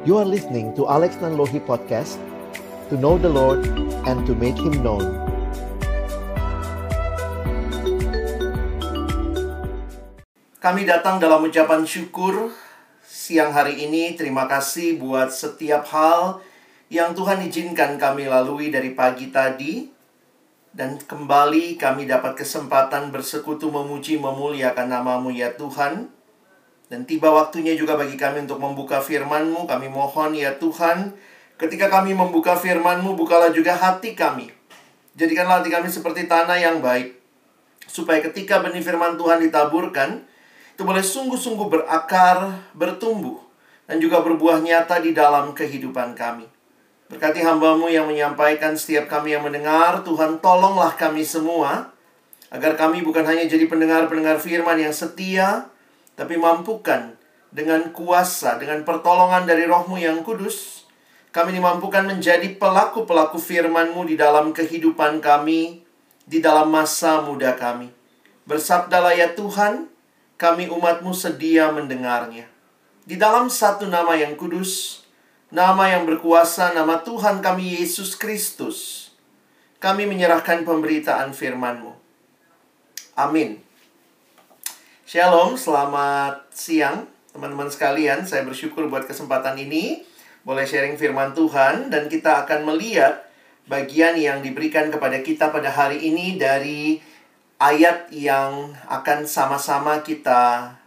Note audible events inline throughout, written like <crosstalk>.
You are listening to Alex Nanlohi Podcast To know the Lord and to make Him known Kami datang dalam ucapan syukur siang hari ini. Terima kasih buat setiap hal yang Tuhan izinkan kami lalui dari pagi tadi. Dan kembali kami dapat kesempatan bersekutu memuji memuliakan namamu ya Tuhan. Dan tiba waktunya juga bagi kami untuk membuka firman-Mu. Kami mohon ya Tuhan, ketika kami membuka firman-Mu, bukalah juga hati kami. Jadikanlah hati kami seperti tanah yang baik. Supaya ketika benih firman Tuhan ditaburkan, itu boleh sungguh-sungguh berakar, bertumbuh, dan juga berbuah nyata di dalam kehidupan kami. Berkati hambamu yang menyampaikan setiap kami yang mendengar, Tuhan tolonglah kami semua, agar kami bukan hanya jadi pendengar-pendengar firman yang setia, tapi mampukan dengan kuasa, dengan pertolongan dari rohmu yang kudus, kami dimampukan menjadi pelaku-pelaku firman-Mu di dalam kehidupan kami, di dalam masa muda kami. Bersabdalah ya Tuhan, kami umat-Mu sedia mendengarnya. Di dalam satu nama yang kudus, nama yang berkuasa, nama Tuhan kami Yesus Kristus, kami menyerahkan pemberitaan firman-Mu. Amin. Shalom, selamat siang teman-teman sekalian. Saya bersyukur buat kesempatan ini. Boleh sharing firman Tuhan dan kita akan melihat bagian yang diberikan kepada kita pada hari ini dari ayat yang akan sama-sama kita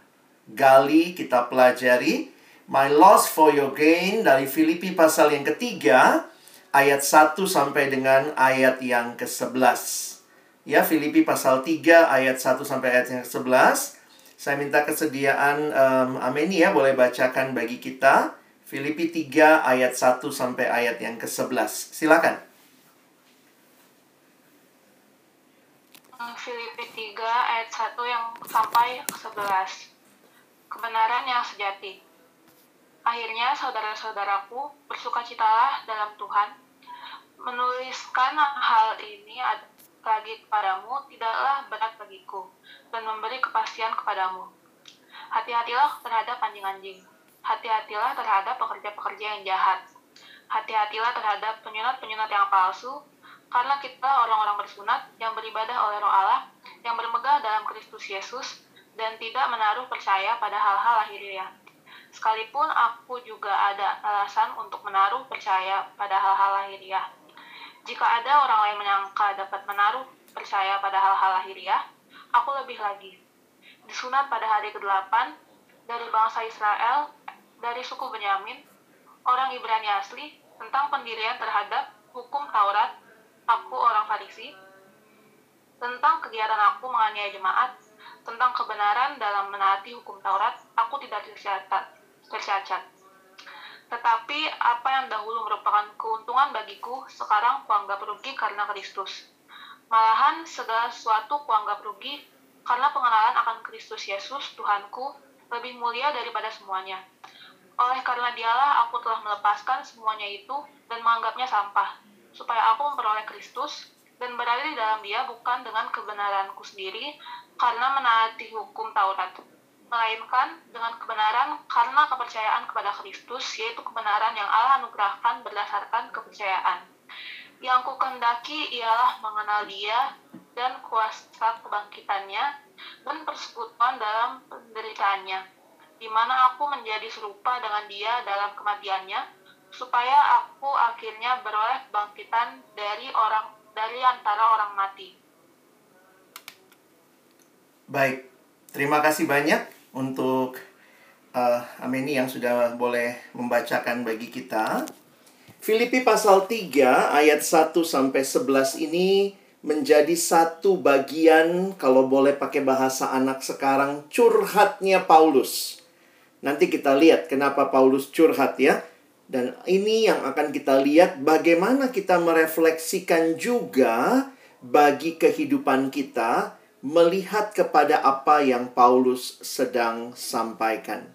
gali, kita pelajari. My loss for your gain dari Filipi pasal yang ketiga ayat 1 sampai dengan ayat yang ke-11. Ya, Filipi pasal 3 ayat 1 sampai ayat yang ke-11. Saya minta kesediaan um, amin ya boleh bacakan bagi kita Filipi 3 ayat 1 sampai ayat yang ke-11. Silakan. Filipi 3 ayat 1 yang sampai ke 11. Kebenaran yang sejati. Akhirnya saudara-saudaraku, bersukacitalah dalam Tuhan. Menuliskan hal ini lagi kepadamu tidaklah berat bagiku dan memberi kepastian kepadamu. Hati-hatilah terhadap anjing-anjing. Hati-hatilah terhadap pekerja-pekerja yang jahat. Hati-hatilah terhadap penyunat-penyunat yang palsu, karena kita orang-orang bersunat yang beribadah oleh roh Allah, yang bermegah dalam Kristus Yesus, dan tidak menaruh percaya pada hal-hal lahiriah. Sekalipun aku juga ada alasan untuk menaruh percaya pada hal-hal lahiriah. Jika ada orang lain menyangka dapat menaruh percaya pada hal-hal lahiriah, aku lebih lagi. Disunat pada hari ke-8 dari bangsa Israel, dari suku Benyamin, orang Ibrani asli, tentang pendirian terhadap hukum Taurat, aku orang Farisi, tentang kegiatan aku menganiaya jemaat, tentang kebenaran dalam menaati hukum Taurat, aku tidak tercatat. tercatat. Tetapi apa yang dahulu merupakan keuntungan bagiku, sekarang kuanggap rugi karena Kristus. Malahan segala sesuatu kuanggap rugi karena pengenalan akan Kristus Yesus, Tuhanku, lebih mulia daripada semuanya. Oleh karena dialah aku telah melepaskan semuanya itu dan menganggapnya sampah, supaya aku memperoleh Kristus dan berada di dalam dia bukan dengan kebenaranku sendiri karena menaati hukum Taurat, melainkan dengan kebenaran karena kepercayaan kepada Kristus, yaitu kebenaran yang Allah anugerahkan berdasarkan kepercayaan. Yang kukendaki ialah mengenal dia dan kuasa kebangkitannya dan persekutuan dalam penderitaannya, di mana aku menjadi serupa dengan dia dalam kematiannya, supaya aku akhirnya beroleh kebangkitan dari orang dari antara orang mati. Baik, terima kasih banyak untuk uh, Ameni yang sudah boleh membacakan bagi kita. Filipi pasal 3 ayat 1 sampai 11 ini menjadi satu bagian kalau boleh pakai bahasa anak sekarang curhatnya Paulus. Nanti kita lihat kenapa Paulus curhat ya. Dan ini yang akan kita lihat bagaimana kita merefleksikan juga bagi kehidupan kita melihat kepada apa yang Paulus sedang sampaikan.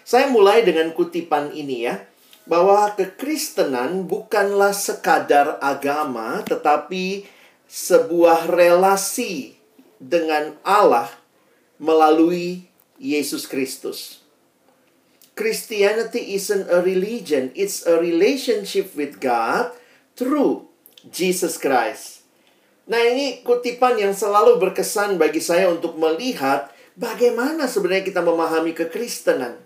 Saya mulai dengan kutipan ini ya, bahwa kekristenan bukanlah sekadar agama, tetapi sebuah relasi dengan Allah melalui Yesus Kristus. Christianity isn't a religion, it's a relationship with God through Jesus Christ. Nah, ini kutipan yang selalu berkesan bagi saya untuk melihat bagaimana sebenarnya kita memahami kekristenan.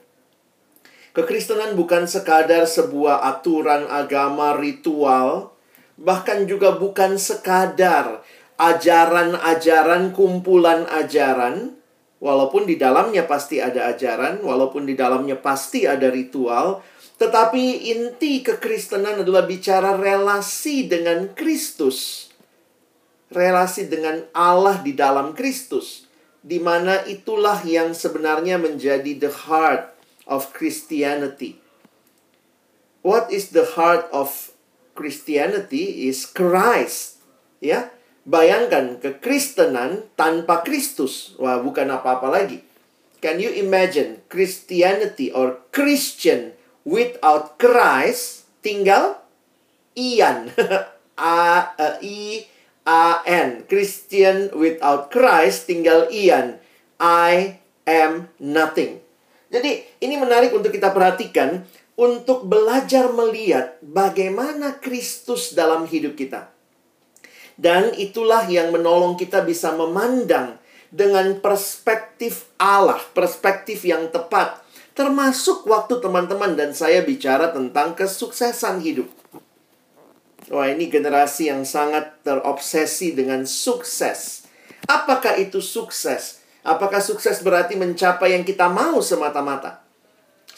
Kekristenan bukan sekadar sebuah aturan agama ritual, bahkan juga bukan sekadar ajaran-ajaran kumpulan ajaran, Walaupun di dalamnya pasti ada ajaran, walaupun di dalamnya pasti ada ritual, tetapi inti kekristenan adalah bicara relasi dengan Kristus. Relasi dengan Allah di dalam Kristus. Di mana itulah yang sebenarnya menjadi the heart of Christianity. What is the heart of Christianity is Christ. Ya, Bayangkan kekristenan tanpa Kristus. Wah, bukan apa-apa lagi. Can you imagine Christianity or Christian without Christ tinggal Ian. <laughs> A, A I A N. Christian without Christ tinggal Ian. I am nothing. Jadi, ini menarik untuk kita perhatikan untuk belajar melihat bagaimana Kristus dalam hidup kita. Dan itulah yang menolong kita bisa memandang dengan perspektif Allah, perspektif yang tepat. Termasuk waktu teman-teman dan saya bicara tentang kesuksesan hidup. Wah, ini generasi yang sangat terobsesi dengan sukses. Apakah itu sukses? Apakah sukses berarti mencapai yang kita mau semata-mata?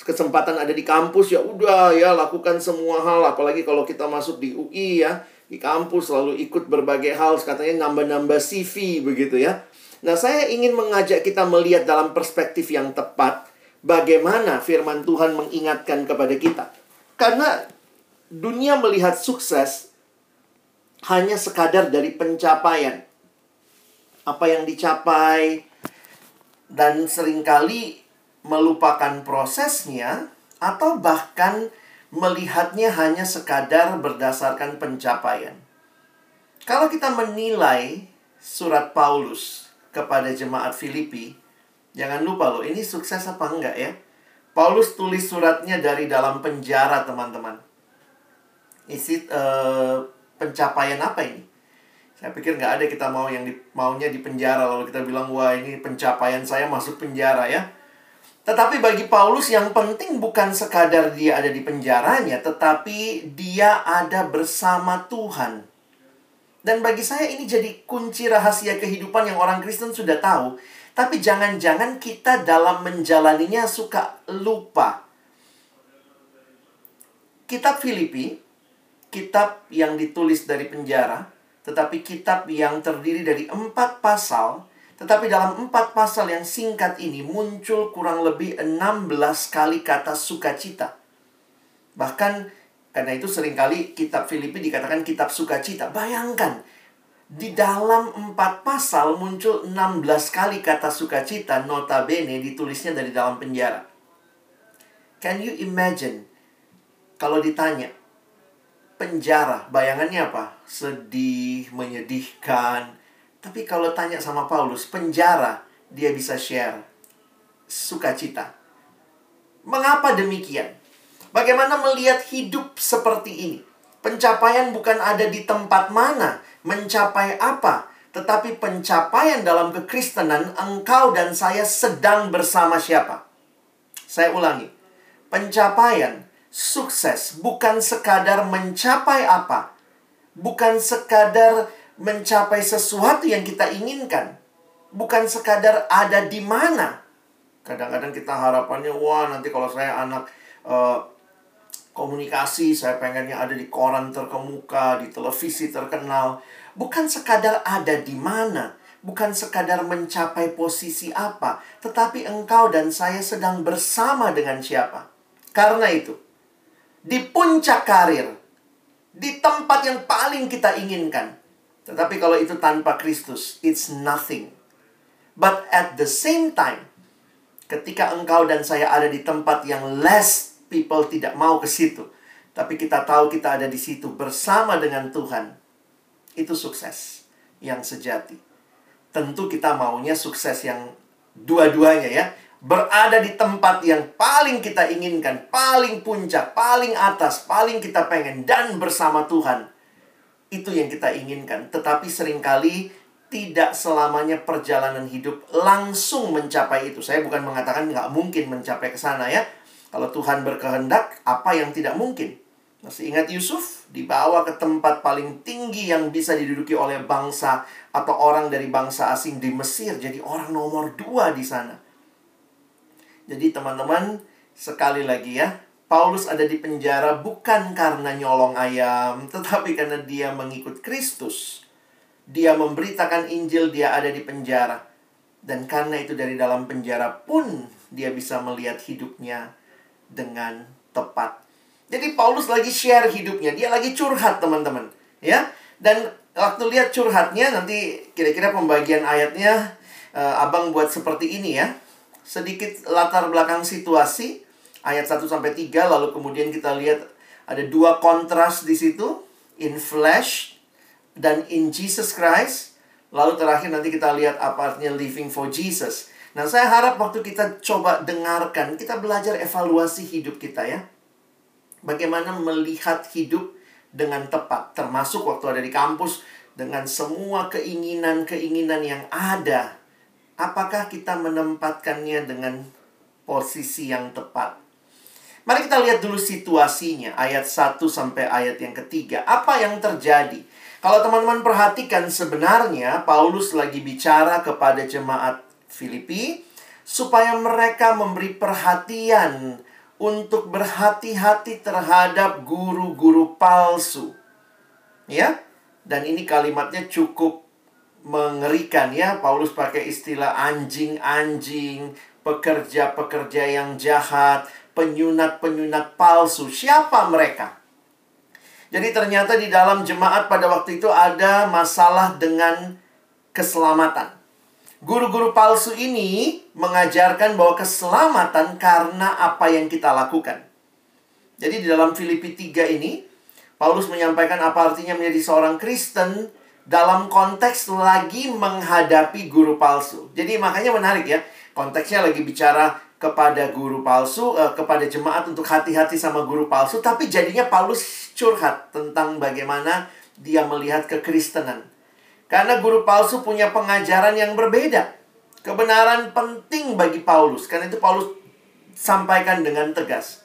Kesempatan ada di kampus ya udah ya lakukan semua hal apalagi kalau kita masuk di UI ya di kampus selalu ikut berbagai hal katanya nambah-nambah CV begitu ya. Nah, saya ingin mengajak kita melihat dalam perspektif yang tepat bagaimana firman Tuhan mengingatkan kepada kita. Karena dunia melihat sukses hanya sekadar dari pencapaian. Apa yang dicapai dan sering kali melupakan prosesnya atau bahkan melihatnya hanya sekadar berdasarkan pencapaian. Kalau kita menilai surat Paulus kepada jemaat Filipi, jangan lupa loh, ini sukses apa enggak ya? Paulus tulis suratnya dari dalam penjara, teman-teman. Isi uh, pencapaian apa ini? Saya pikir nggak ada kita mau yang di, maunya di penjara lalu kita bilang wah ini pencapaian saya masuk penjara ya. Tetapi bagi Paulus yang penting bukan sekadar dia ada di penjaranya, tetapi dia ada bersama Tuhan. Dan bagi saya ini jadi kunci rahasia kehidupan yang orang Kristen sudah tahu. Tapi jangan-jangan kita dalam menjalaninya suka lupa. Kitab Filipi, kitab yang ditulis dari penjara, tetapi kitab yang terdiri dari empat pasal, tetapi dalam empat pasal yang singkat ini muncul kurang lebih 16 kali kata sukacita. Bahkan karena itu sering kali kitab Filipi dikatakan kitab sukacita. Bayangkan, di dalam empat pasal muncul 16 kali kata sukacita notabene ditulisnya dari dalam penjara. Can you imagine kalau ditanya penjara, bayangannya apa? Sedih, menyedihkan, tapi kalau tanya sama Paulus, penjara, dia bisa share sukacita. Mengapa demikian? Bagaimana melihat hidup seperti ini? Pencapaian bukan ada di tempat mana, mencapai apa, tetapi pencapaian dalam kekristenan engkau dan saya sedang bersama siapa? Saya ulangi. Pencapaian, sukses bukan sekadar mencapai apa, bukan sekadar mencapai sesuatu yang kita inginkan. Bukan sekadar ada di mana. Kadang-kadang kita harapannya, wah nanti kalau saya anak uh, komunikasi, saya pengennya ada di koran terkemuka, di televisi terkenal. Bukan sekadar ada di mana. Bukan sekadar mencapai posisi apa. Tetapi engkau dan saya sedang bersama dengan siapa. Karena itu, di puncak karir, di tempat yang paling kita inginkan, tetapi kalau itu tanpa Kristus, it's nothing. But at the same time, ketika engkau dan saya ada di tempat yang less people tidak mau ke situ, tapi kita tahu kita ada di situ bersama dengan Tuhan, itu sukses yang sejati. Tentu kita maunya sukses yang dua-duanya ya, berada di tempat yang paling kita inginkan, paling puncak, paling atas, paling kita pengen, dan bersama Tuhan. Itu yang kita inginkan. Tetapi sering kali tidak selamanya perjalanan hidup langsung mencapai itu. Saya bukan mengatakan nggak mungkin mencapai ke sana ya. Kalau Tuhan berkehendak, apa yang tidak mungkin? Masih ingat Yusuf? Dibawa ke tempat paling tinggi yang bisa diduduki oleh bangsa atau orang dari bangsa asing di Mesir. Jadi orang nomor dua di sana. Jadi teman-teman, sekali lagi ya. Paulus ada di penjara bukan karena nyolong ayam, <laughs> tetapi karena dia mengikut Kristus. Dia memberitakan Injil, dia ada di penjara. Dan karena itu dari dalam penjara pun dia bisa melihat hidupnya dengan tepat jadi Paulus lagi share hidupnya, dia lagi curhat teman-teman, ya. Dan waktu lihat curhatnya nanti kira-kira pembagian ayatnya uh, Abang buat seperti ini ya. Sedikit latar belakang situasi ayat 1 sampai 3 lalu kemudian kita lihat ada dua kontras di situ, in flesh dan in Jesus Christ. Lalu terakhir nanti kita lihat apa artinya living for Jesus. Nah, saya harap waktu kita coba dengarkan, kita belajar evaluasi hidup kita ya bagaimana melihat hidup dengan tepat, termasuk waktu ada di kampus dengan semua keinginan-keinginan yang ada. Apakah kita menempatkannya dengan posisi yang tepat? Mari kita lihat dulu situasinya, ayat 1 sampai ayat yang ketiga. Apa yang terjadi? Kalau teman-teman perhatikan sebenarnya Paulus lagi bicara kepada jemaat Filipi supaya mereka memberi perhatian untuk berhati-hati terhadap guru-guru palsu. Ya. Dan ini kalimatnya cukup mengerikan ya. Paulus pakai istilah anjing-anjing, pekerja-pekerja yang jahat, penyunat-penyunat palsu. Siapa mereka? Jadi ternyata di dalam jemaat pada waktu itu ada masalah dengan keselamatan. Guru-guru palsu ini mengajarkan bahwa keselamatan karena apa yang kita lakukan. Jadi di dalam Filipi 3 ini, Paulus menyampaikan apa artinya menjadi seorang Kristen dalam konteks lagi menghadapi guru palsu. Jadi makanya menarik ya, konteksnya lagi bicara kepada guru palsu, eh, kepada jemaat untuk hati-hati sama guru palsu, tapi jadinya Paulus curhat tentang bagaimana dia melihat kekristenan. Karena guru palsu punya pengajaran yang berbeda. Kebenaran penting bagi Paulus. Karena itu Paulus sampaikan dengan tegas.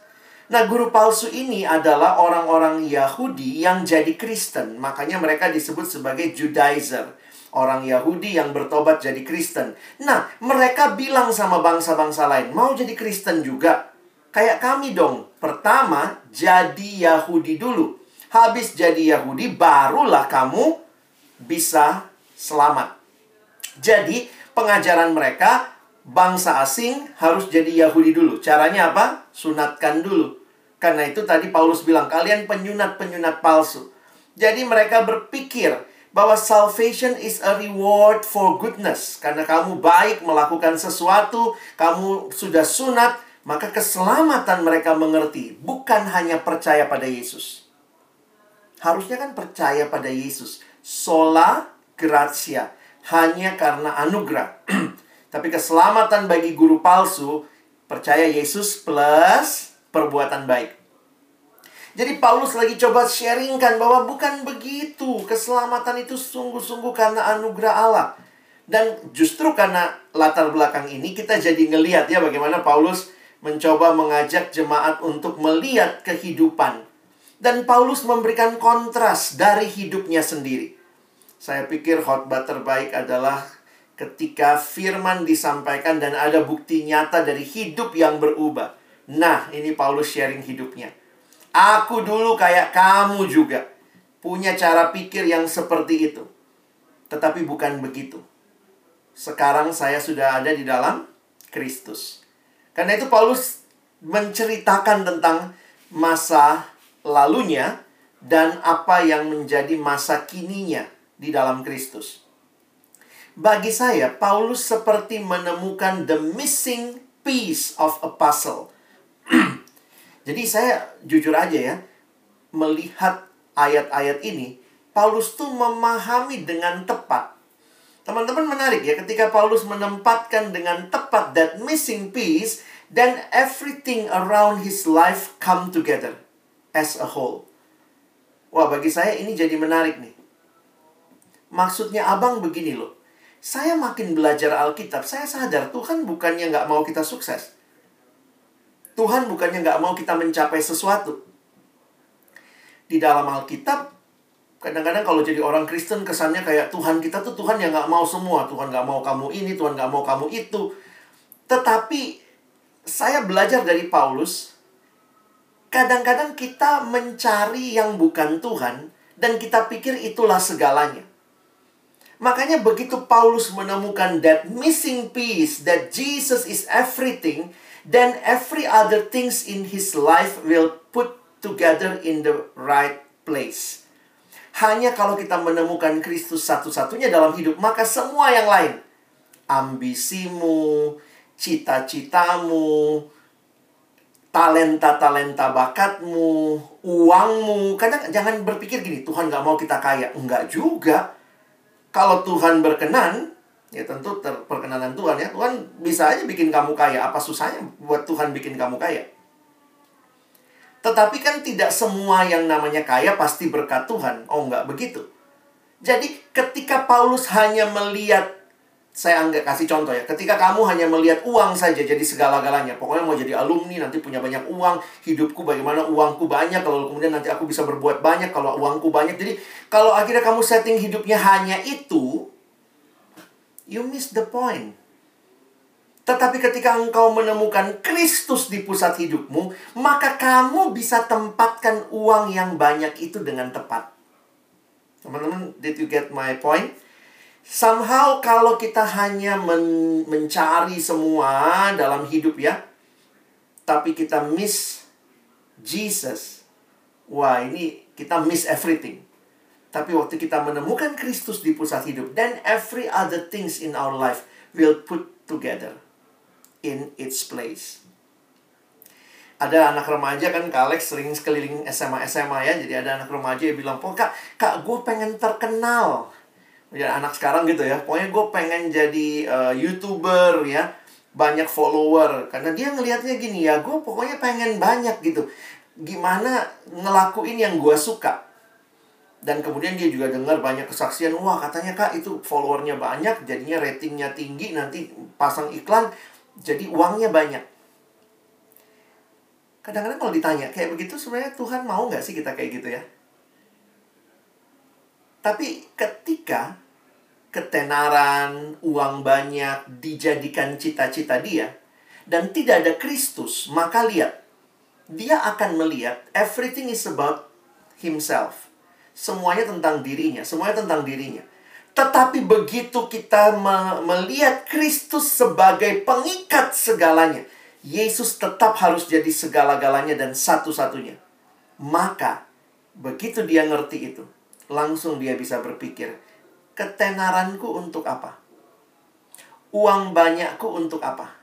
Nah, guru palsu ini adalah orang-orang Yahudi yang jadi Kristen. Makanya mereka disebut sebagai Judaizer. Orang Yahudi yang bertobat jadi Kristen. Nah, mereka bilang sama bangsa-bangsa lain, mau jadi Kristen juga. Kayak kami dong. Pertama, jadi Yahudi dulu. Habis jadi Yahudi, barulah kamu bisa selamat. Jadi, pengajaran mereka bangsa asing harus jadi Yahudi dulu. Caranya apa? Sunatkan dulu. Karena itu tadi Paulus bilang, kalian penyunat-penyunat palsu. Jadi mereka berpikir bahwa salvation is a reward for goodness. Karena kamu baik melakukan sesuatu, kamu sudah sunat, maka keselamatan mereka mengerti. Bukan hanya percaya pada Yesus. Harusnya kan percaya pada Yesus sola gratia, hanya karena anugerah. <clears throat> Tapi keselamatan bagi guru palsu percaya Yesus plus perbuatan baik. Jadi Paulus lagi coba sharingkan bahwa bukan begitu. Keselamatan itu sungguh-sungguh karena anugerah Allah. Dan justru karena latar belakang ini kita jadi ngeliat ya bagaimana Paulus mencoba mengajak jemaat untuk melihat kehidupan. Dan Paulus memberikan kontras dari hidupnya sendiri. Saya pikir khotbah terbaik adalah ketika firman disampaikan dan ada bukti nyata dari hidup yang berubah. Nah, ini Paulus sharing hidupnya. Aku dulu kayak kamu juga. Punya cara pikir yang seperti itu. Tetapi bukan begitu. Sekarang saya sudah ada di dalam Kristus. Karena itu Paulus menceritakan tentang masa lalunya dan apa yang menjadi masa kininya di dalam Kristus. Bagi saya, Paulus seperti menemukan the missing piece of a puzzle. Jadi saya jujur aja ya, melihat ayat-ayat ini, Paulus tuh memahami dengan tepat. Teman-teman menarik ya, ketika Paulus menempatkan dengan tepat that missing piece, then everything around his life come together as a whole. Wah, bagi saya ini jadi menarik nih. Maksudnya abang begini loh. Saya makin belajar Alkitab, saya sadar Tuhan bukannya nggak mau kita sukses. Tuhan bukannya nggak mau kita mencapai sesuatu. Di dalam Alkitab, Kadang-kadang kalau jadi orang Kristen kesannya kayak Tuhan kita tuh Tuhan yang gak mau semua. Tuhan gak mau kamu ini, Tuhan gak mau kamu itu. Tetapi saya belajar dari Paulus, kadang-kadang kita mencari yang bukan Tuhan dan kita pikir itulah segalanya. Makanya begitu Paulus menemukan that missing piece, that Jesus is everything, then every other things in his life will put together in the right place. Hanya kalau kita menemukan Kristus satu-satunya dalam hidup, maka semua yang lain, ambisimu, cita-citamu, talenta-talenta bakatmu, uangmu. Kadang jangan berpikir gini, Tuhan gak mau kita kaya. Enggak juga. Kalau Tuhan berkenan, ya tentu perkenanan Tuhan ya. Tuhan bisa aja bikin kamu kaya. Apa susahnya buat Tuhan bikin kamu kaya? Tetapi kan tidak semua yang namanya kaya pasti berkat Tuhan. Oh, enggak begitu. Jadi ketika Paulus hanya melihat saya anggap kasih contoh ya. Ketika kamu hanya melihat uang saja jadi segala-galanya. Pokoknya mau jadi alumni, nanti punya banyak uang. Hidupku bagaimana uangku banyak. Kalau kemudian nanti aku bisa berbuat banyak kalau uangku banyak. Jadi kalau akhirnya kamu setting hidupnya hanya itu. You miss the point. Tetapi ketika engkau menemukan Kristus di pusat hidupmu, maka kamu bisa tempatkan uang yang banyak itu dengan tepat. Teman-teman, did you get my point? Somehow kalau kita hanya men mencari semua dalam hidup ya, tapi kita miss Jesus. Wah, ini kita miss everything. Tapi waktu kita menemukan Kristus di pusat hidup, then every other things in our life will put together in its place. Ada anak remaja kan Kak Alex sering sekeliling SMA SMA ya. Jadi ada anak remaja yang bilang, "Pokok Kak, Kak gue pengen terkenal." Ya anak sekarang gitu ya. Pokoknya gue pengen jadi uh, YouTuber ya. Banyak follower karena dia ngelihatnya gini ya, gue pokoknya pengen banyak gitu. Gimana ngelakuin yang gue suka. Dan kemudian dia juga dengar banyak kesaksian, wah katanya kak itu followernya banyak, jadinya ratingnya tinggi, nanti pasang iklan, jadi uangnya banyak. Kadang-kadang kalau ditanya, kayak begitu sebenarnya Tuhan mau nggak sih kita kayak gitu ya? Tapi ketika ketenaran, uang banyak dijadikan cita-cita dia, dan tidak ada Kristus, maka lihat, dia akan melihat everything is about himself. Semuanya tentang dirinya, semuanya tentang dirinya. Tetapi begitu kita melihat Kristus sebagai pengikat segalanya, Yesus tetap harus jadi segala-galanya dan satu-satunya. Maka, begitu dia ngerti itu, langsung dia bisa berpikir, ketenaranku untuk apa? Uang banyakku untuk apa?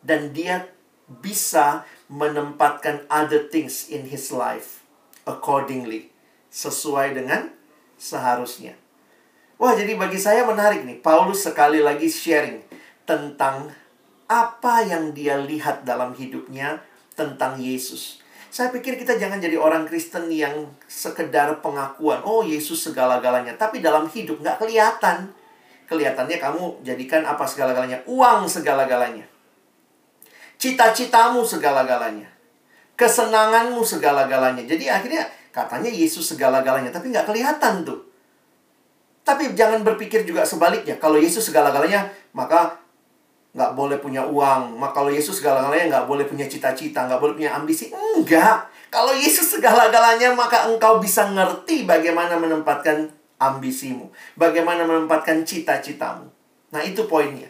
Dan dia bisa menempatkan other things in his life accordingly, sesuai dengan seharusnya. Wah, jadi bagi saya menarik nih. Paulus sekali lagi sharing tentang apa yang dia lihat dalam hidupnya tentang Yesus. Saya pikir kita jangan jadi orang Kristen yang sekedar pengakuan, oh Yesus segala-galanya. Tapi dalam hidup nggak kelihatan. Kelihatannya kamu jadikan apa segala-galanya? Uang segala-galanya. Cita-citamu segala-galanya. Kesenanganmu segala-galanya. Jadi akhirnya katanya Yesus segala-galanya. Tapi nggak kelihatan tuh. Tapi jangan berpikir juga sebaliknya. Kalau Yesus segala-galanya, maka nggak boleh punya uang. Maka kalau Yesus segala-galanya nggak boleh punya cita-cita, nggak boleh punya ambisi. Enggak. Kalau Yesus segala-galanya, maka engkau bisa ngerti bagaimana menempatkan ambisimu. Bagaimana menempatkan cita-citamu. Nah, itu poinnya.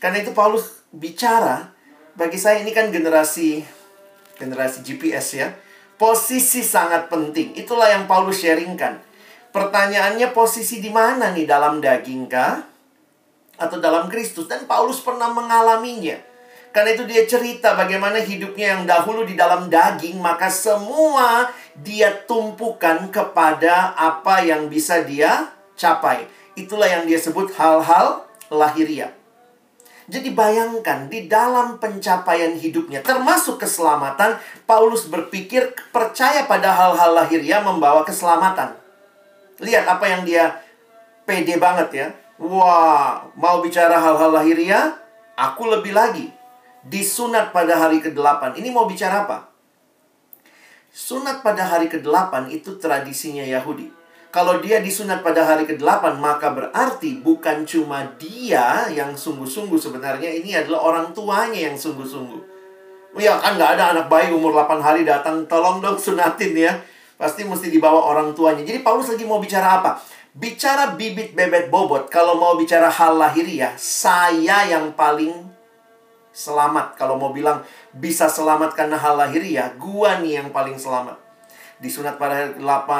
Karena itu Paulus bicara, bagi saya ini kan generasi generasi GPS ya. Posisi sangat penting. Itulah yang Paulus sharingkan Pertanyaannya posisi di mana nih dalam daging kah? Atau dalam Kristus? Dan Paulus pernah mengalaminya. Karena itu dia cerita bagaimana hidupnya yang dahulu di dalam daging, maka semua dia tumpukan kepada apa yang bisa dia capai. Itulah yang dia sebut hal-hal lahiriah. Jadi bayangkan di dalam pencapaian hidupnya termasuk keselamatan Paulus berpikir percaya pada hal-hal lahiriah membawa keselamatan. Lihat apa yang dia pede banget ya. Wah, mau bicara hal-hal lahiriah, aku lebih lagi. Disunat pada hari ke-8. Ini mau bicara apa? Sunat pada hari ke-8 itu tradisinya Yahudi. Kalau dia disunat pada hari ke-8, maka berarti bukan cuma dia yang sungguh-sungguh sebenarnya ini adalah orang tuanya yang sungguh-sungguh. Ya kan nggak ada anak bayi umur 8 hari datang, tolong dong sunatin ya. Pasti mesti dibawa orang tuanya. Jadi Paulus lagi mau bicara apa? Bicara bibit bebek bobot, kalau mau bicara hal lahiriah, saya yang paling selamat. Kalau mau bilang bisa selamat karena hal lahiriah, gua nih yang paling selamat disunat pada hari ke-8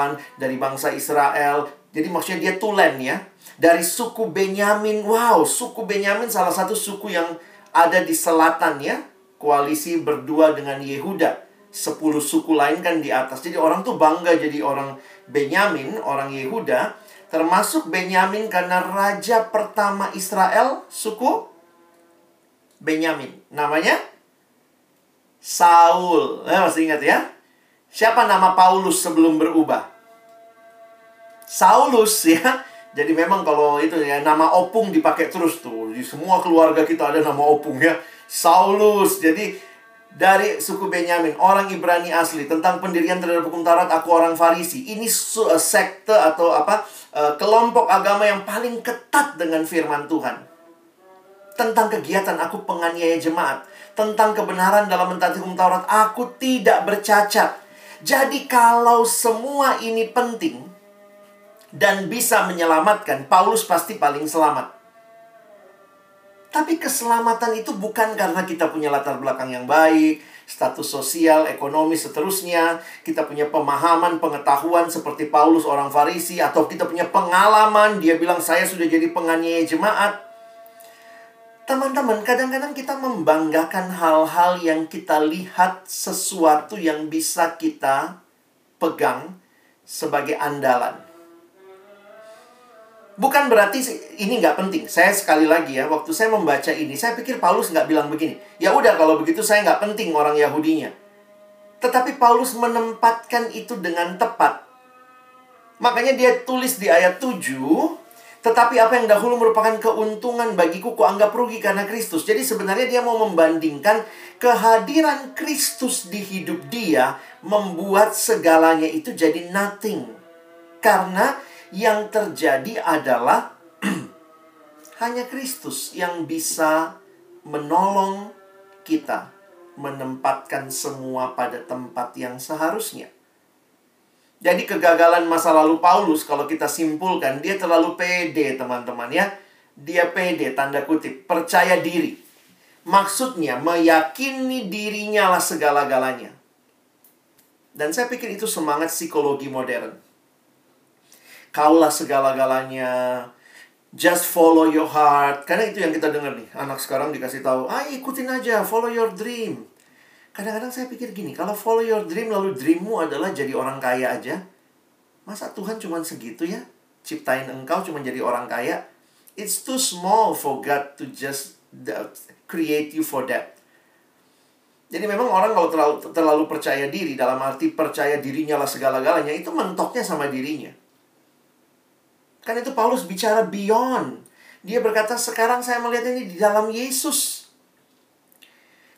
dari bangsa Israel. Jadi maksudnya dia tulen ya. Dari suku Benyamin. Wow, suku Benyamin salah satu suku yang ada di selatan ya. Koalisi berdua dengan Yehuda. Sepuluh suku lain kan di atas. Jadi orang tuh bangga jadi orang Benyamin, orang Yehuda. Termasuk Benyamin karena raja pertama Israel, suku Benyamin. Namanya Saul. Eh, masih ingat ya? Siapa nama Paulus sebelum berubah? Saulus <laughs> ya. Jadi memang kalau itu ya nama opung dipakai terus tuh. Di semua keluarga kita ada nama opung ya. Saulus. Jadi dari suku Benyamin, orang Ibrani asli tentang pendirian terhadap hukum Taurat aku orang Farisi. Ini eh, sekte atau apa? Eh, kelompok agama yang paling ketat dengan firman Tuhan. Tentang kegiatan aku penganiaya jemaat, tentang kebenaran dalam mentaati hukum Taurat, aku tidak bercacat. Jadi kalau semua ini penting dan bisa menyelamatkan, Paulus pasti paling selamat. Tapi keselamatan itu bukan karena kita punya latar belakang yang baik, status sosial, ekonomi, seterusnya. Kita punya pemahaman, pengetahuan seperti Paulus orang Farisi, atau kita punya pengalaman, dia bilang saya sudah jadi penganiaya jemaat. Teman-teman, kadang-kadang kita membanggakan hal-hal yang kita lihat sesuatu yang bisa kita pegang sebagai andalan. Bukan berarti ini nggak penting. Saya sekali lagi ya, waktu saya membaca ini, saya pikir Paulus nggak bilang begini. Ya udah kalau begitu saya nggak penting orang Yahudinya. Tetapi Paulus menempatkan itu dengan tepat. Makanya dia tulis di ayat 7, tetapi apa yang dahulu merupakan keuntungan bagiku kuanggap rugi karena Kristus. Jadi sebenarnya dia mau membandingkan kehadiran Kristus di hidup dia membuat segalanya itu jadi nothing. Karena yang terjadi adalah <clears throat> hanya Kristus yang bisa menolong kita menempatkan semua pada tempat yang seharusnya. Jadi kegagalan masa lalu Paulus kalau kita simpulkan dia terlalu pede teman-teman ya. Dia pede tanda kutip, percaya diri. Maksudnya meyakini dirinya lah segala-galanya. Dan saya pikir itu semangat psikologi modern. Kaulah segala-galanya. Just follow your heart. Karena itu yang kita dengar nih. Anak sekarang dikasih tahu, "Ah, ikutin aja, follow your dream." Kadang-kadang saya pikir gini, kalau follow your dream lalu dreammu adalah jadi orang kaya aja. Masa Tuhan cuma segitu ya? Ciptain engkau cuma jadi orang kaya? It's too small for God to just create you for that. Jadi memang orang kalau terlalu, terlalu percaya diri dalam arti percaya dirinya lah segala-galanya itu mentoknya sama dirinya. Kan itu Paulus bicara beyond. Dia berkata sekarang saya melihat ini di dalam Yesus.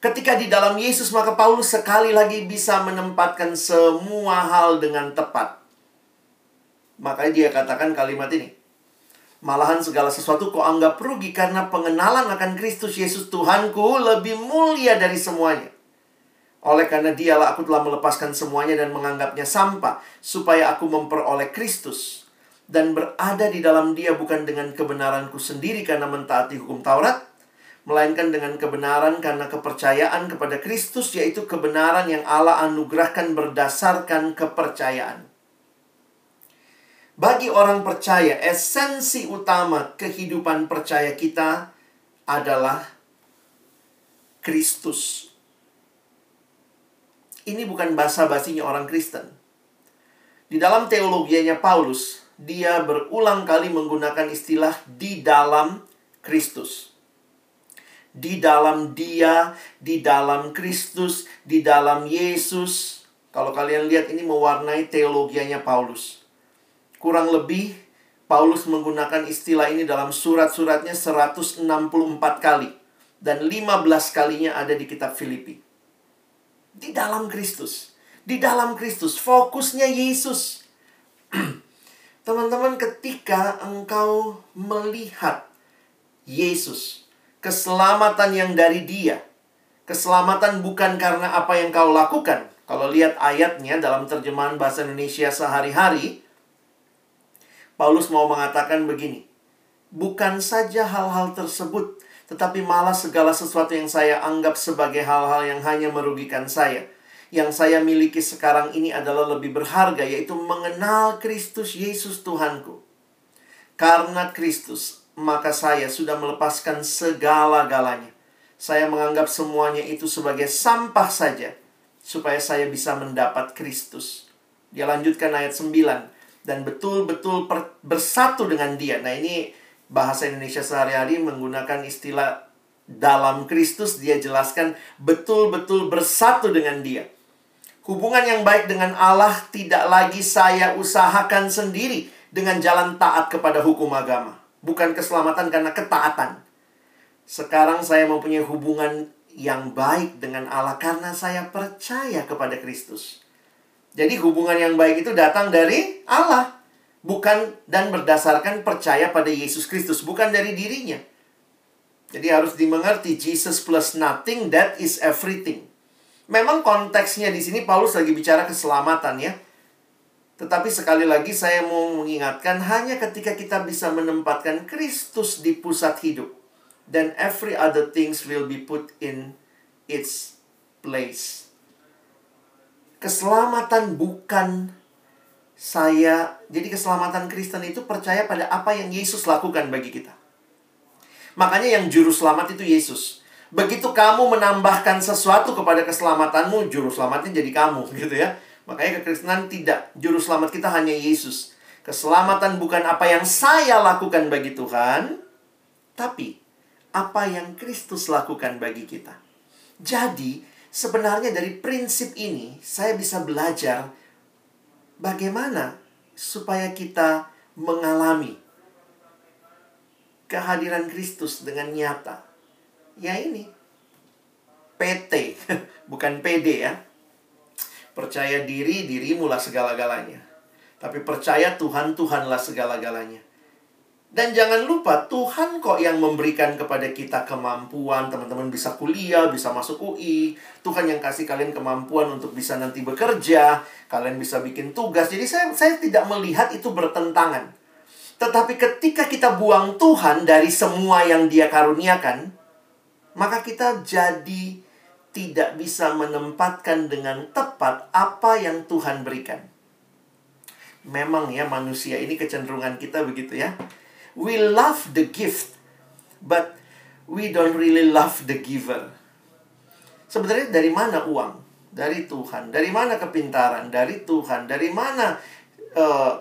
Ketika di dalam Yesus, maka Paulus sekali lagi bisa menempatkan semua hal dengan tepat. Makanya dia katakan kalimat ini. Malahan segala sesuatu kau anggap rugi karena pengenalan akan Kristus Yesus Tuhanku lebih mulia dari semuanya. Oleh karena dialah aku telah melepaskan semuanya dan menganggapnya sampah. Supaya aku memperoleh Kristus. Dan berada di dalam dia bukan dengan kebenaranku sendiri karena mentaati hukum Taurat melainkan dengan kebenaran karena kepercayaan kepada Kristus, yaitu kebenaran yang Allah anugerahkan berdasarkan kepercayaan. Bagi orang percaya, esensi utama kehidupan percaya kita adalah Kristus. Ini bukan basa-basinya orang Kristen. Di dalam teologianya Paulus, dia berulang kali menggunakan istilah di dalam Kristus. Di dalam dia, di dalam Kristus, di dalam Yesus. Kalau kalian lihat ini mewarnai teologianya Paulus. Kurang lebih Paulus menggunakan istilah ini dalam surat-suratnya 164 kali. Dan 15 kalinya ada di kitab Filipi. Di dalam Kristus. Di dalam Kristus. Fokusnya Yesus. <clears throat> Teman-teman, ketika engkau melihat Yesus, keselamatan yang dari Dia, keselamatan bukan karena apa yang kau lakukan. Kalau lihat ayatnya dalam terjemahan bahasa Indonesia sehari-hari, Paulus mau mengatakan begini: "Bukan saja hal-hal tersebut, tetapi malah segala sesuatu yang saya anggap sebagai hal-hal yang hanya merugikan saya." yang saya miliki sekarang ini adalah lebih berharga, yaitu mengenal Kristus Yesus Tuhanku. Karena Kristus, maka saya sudah melepaskan segala-galanya. Saya menganggap semuanya itu sebagai sampah saja, supaya saya bisa mendapat Kristus. Dia lanjutkan ayat 9, dan betul-betul bersatu dengan dia. Nah ini bahasa Indonesia sehari-hari menggunakan istilah dalam Kristus, dia jelaskan betul-betul bersatu dengan dia. Hubungan yang baik dengan Allah tidak lagi saya usahakan sendiri dengan jalan taat kepada hukum agama. Bukan keselamatan karena ketaatan. Sekarang saya mempunyai hubungan yang baik dengan Allah karena saya percaya kepada Kristus. Jadi hubungan yang baik itu datang dari Allah. Bukan dan berdasarkan percaya pada Yesus Kristus. Bukan dari dirinya. Jadi harus dimengerti Jesus plus nothing, that is everything. Memang konteksnya di sini Paulus lagi bicara keselamatan ya. Tetapi sekali lagi saya mau mengingatkan hanya ketika kita bisa menempatkan Kristus di pusat hidup then every other things will be put in its place. Keselamatan bukan saya, jadi keselamatan Kristen itu percaya pada apa yang Yesus lakukan bagi kita. Makanya yang juru selamat itu Yesus. Begitu kamu menambahkan sesuatu kepada keselamatanmu, juru selamatnya jadi kamu, <laughs> gitu ya. Makanya kekristenan tidak. Juru selamat kita hanya Yesus. Keselamatan bukan apa yang saya lakukan bagi Tuhan, tapi apa yang Kristus lakukan bagi kita. Jadi, sebenarnya dari prinsip ini, saya bisa belajar bagaimana supaya kita mengalami kehadiran Kristus dengan nyata ya ini PT <laughs> bukan PD ya percaya diri dirimu lah segala-galanya. Tapi percaya Tuhan Tuhanlah segala-galanya. Dan jangan lupa Tuhan kok yang memberikan kepada kita kemampuan. Teman-teman bisa kuliah bisa masuk UI Tuhan yang kasih kalian kemampuan untuk bisa nanti bekerja. Kalian bisa bikin tugas. Jadi saya saya tidak melihat itu bertentangan. Tetapi ketika kita buang Tuhan dari semua yang Dia karuniakan maka kita jadi tidak bisa menempatkan dengan tepat apa yang Tuhan berikan. Memang ya manusia ini kecenderungan kita begitu ya. We love the gift, but we don't really love the giver. Sebenarnya dari mana uang? Dari Tuhan. Dari mana kepintaran? Dari Tuhan. Dari mana uh,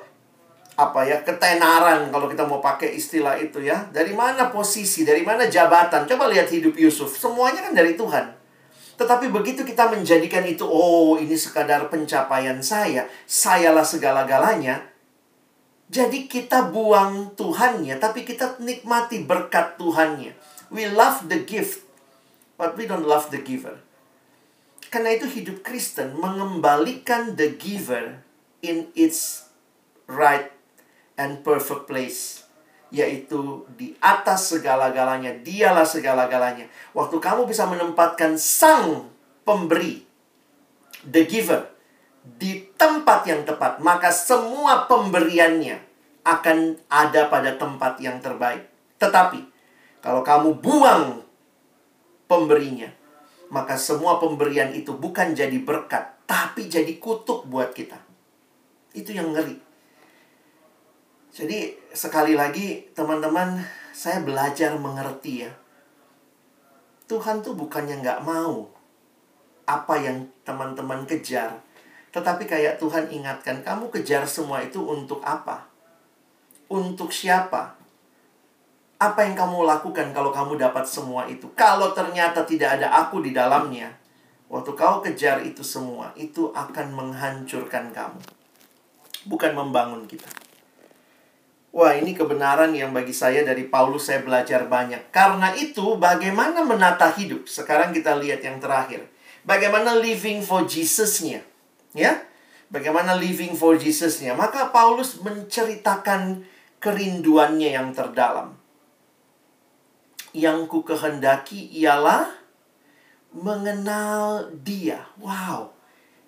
apa ya ketenaran kalau kita mau pakai istilah itu ya dari mana posisi dari mana jabatan coba lihat hidup Yusuf semuanya kan dari Tuhan tetapi begitu kita menjadikan itu oh ini sekadar pencapaian saya sayalah segala-galanya jadi kita buang Tuhannya tapi kita nikmati berkat Tuhannya. We love the gift but we don't love the giver. Karena itu hidup Kristen mengembalikan the giver in its right and perfect place yaitu di atas segala-galanya dialah segala-galanya. Waktu kamu bisa menempatkan sang pemberi the giver di tempat yang tepat maka semua pemberiannya akan ada pada tempat yang terbaik. Tetapi kalau kamu buang pemberinya maka semua pemberian itu bukan jadi berkat tapi jadi kutuk buat kita. Itu yang ngeri jadi sekali lagi teman-teman saya belajar mengerti ya. Tuhan tuh bukannya nggak mau apa yang teman-teman kejar. Tetapi kayak Tuhan ingatkan, kamu kejar semua itu untuk apa? Untuk siapa? Apa yang kamu lakukan kalau kamu dapat semua itu? Kalau ternyata tidak ada aku di dalamnya, waktu kau kejar itu semua, itu akan menghancurkan kamu. Bukan membangun kita. Wah, ini kebenaran yang bagi saya dari Paulus saya belajar banyak. Karena itu, bagaimana menata hidup? Sekarang kita lihat yang terakhir. Bagaimana living for Jesus-nya? Ya? Bagaimana living for Jesus-nya? Maka Paulus menceritakan kerinduannya yang terdalam. Yang ku kehendaki ialah mengenal dia. Wow.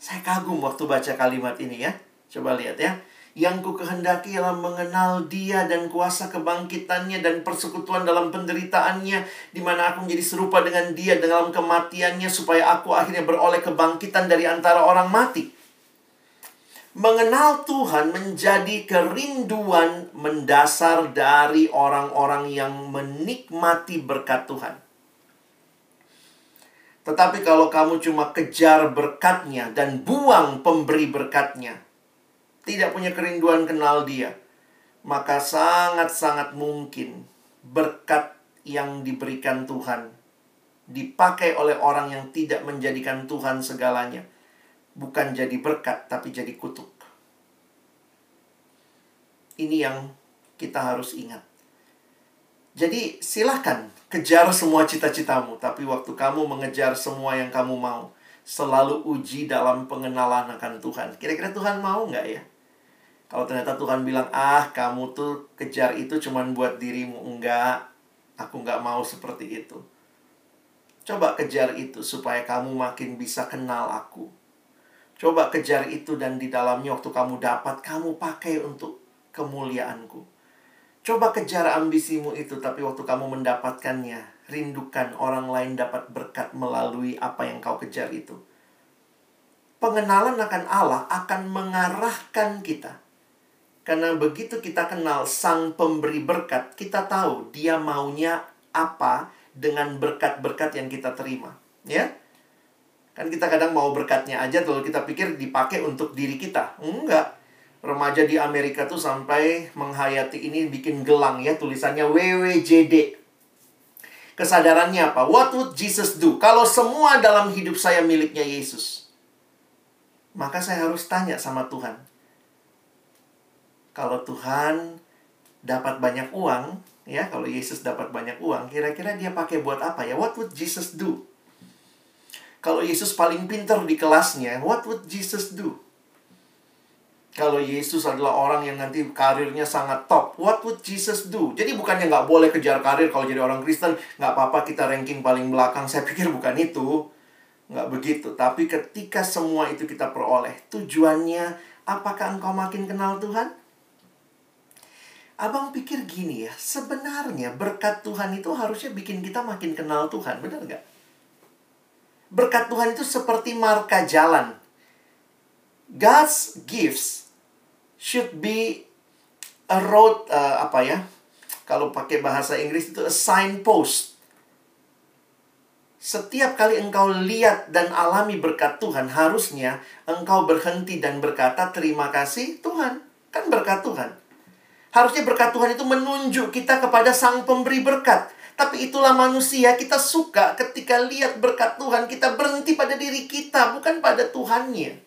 Saya kagum waktu baca kalimat ini ya. Coba lihat ya yang ku kehendaki ialah mengenal dia dan kuasa kebangkitannya dan persekutuan dalam penderitaannya di mana aku menjadi serupa dengan dia dalam kematiannya supaya aku akhirnya beroleh kebangkitan dari antara orang mati. Mengenal Tuhan menjadi kerinduan mendasar dari orang-orang yang menikmati berkat Tuhan. Tetapi kalau kamu cuma kejar berkatnya dan buang pemberi berkatnya, tidak punya kerinduan kenal Dia, maka sangat-sangat mungkin berkat yang diberikan Tuhan dipakai oleh orang yang tidak menjadikan Tuhan segalanya. Bukan jadi berkat, tapi jadi kutuk. Ini yang kita harus ingat. Jadi silahkan kejar semua cita-citamu, tapi waktu kamu mengejar semua yang kamu mau, selalu uji dalam pengenalan akan Tuhan. Kira-kira Tuhan mau nggak ya? Kalau ternyata Tuhan bilang, ah kamu tuh kejar itu cuman buat dirimu. Enggak, aku nggak mau seperti itu. Coba kejar itu supaya kamu makin bisa kenal aku. Coba kejar itu dan di dalamnya waktu kamu dapat, kamu pakai untuk kemuliaanku. Coba kejar ambisimu itu, tapi waktu kamu mendapatkannya, rindukan orang lain dapat berkat melalui apa yang kau kejar itu. Pengenalan akan Allah akan mengarahkan kita karena begitu kita kenal sang pemberi berkat, kita tahu dia maunya apa dengan berkat-berkat yang kita terima. Ya? Kan kita kadang mau berkatnya aja kalau kita pikir dipakai untuk diri kita. Enggak. Remaja di Amerika tuh sampai menghayati ini bikin gelang ya tulisannya WWJD. Kesadarannya apa? What would Jesus do? Kalau semua dalam hidup saya miliknya Yesus. Maka saya harus tanya sama Tuhan kalau Tuhan dapat banyak uang, ya, kalau Yesus dapat banyak uang, kira-kira dia pakai buat apa ya? What would Jesus do? Kalau Yesus paling pintar di kelasnya, what would Jesus do? Kalau Yesus adalah orang yang nanti karirnya sangat top, what would Jesus do? Jadi bukannya nggak boleh kejar karir kalau jadi orang Kristen, nggak apa-apa kita ranking paling belakang. <laughs> Saya pikir bukan itu. Nggak begitu. Tapi ketika semua itu kita peroleh, tujuannya apakah engkau makin kenal Tuhan? Abang pikir gini ya, sebenarnya berkat Tuhan itu harusnya bikin kita makin kenal Tuhan, benar nggak? Berkat Tuhan itu seperti marka jalan. God's gifts should be a road, uh, apa ya? Kalau pakai bahasa Inggris itu a signpost. Setiap kali engkau lihat dan alami berkat Tuhan, harusnya engkau berhenti dan berkata, terima kasih Tuhan. Kan berkat Tuhan. Harusnya berkat Tuhan itu menunjuk kita kepada sang pemberi berkat. Tapi itulah manusia, kita suka ketika lihat berkat Tuhan, kita berhenti pada diri kita, bukan pada Tuhannya.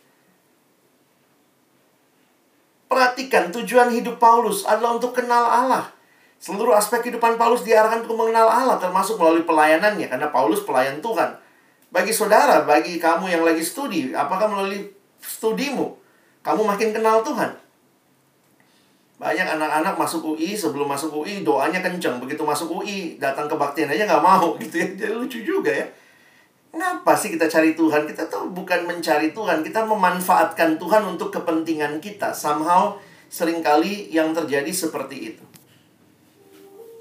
Perhatikan, tujuan hidup Paulus adalah untuk kenal Allah. Seluruh aspek kehidupan Paulus diarahkan untuk mengenal Allah, termasuk melalui pelayanannya, karena Paulus pelayan Tuhan. Bagi saudara, bagi kamu yang lagi studi, apakah melalui studimu, kamu makin kenal Tuhan? Banyak anak-anak masuk UI, sebelum masuk UI doanya kenceng. Begitu masuk UI, datang kebaktian aja nggak mau <laughs> gitu ya. Jadi lucu juga ya. Kenapa sih kita cari Tuhan? Kita tuh bukan mencari Tuhan, kita memanfaatkan Tuhan untuk kepentingan kita. Somehow sering kali yang terjadi seperti itu.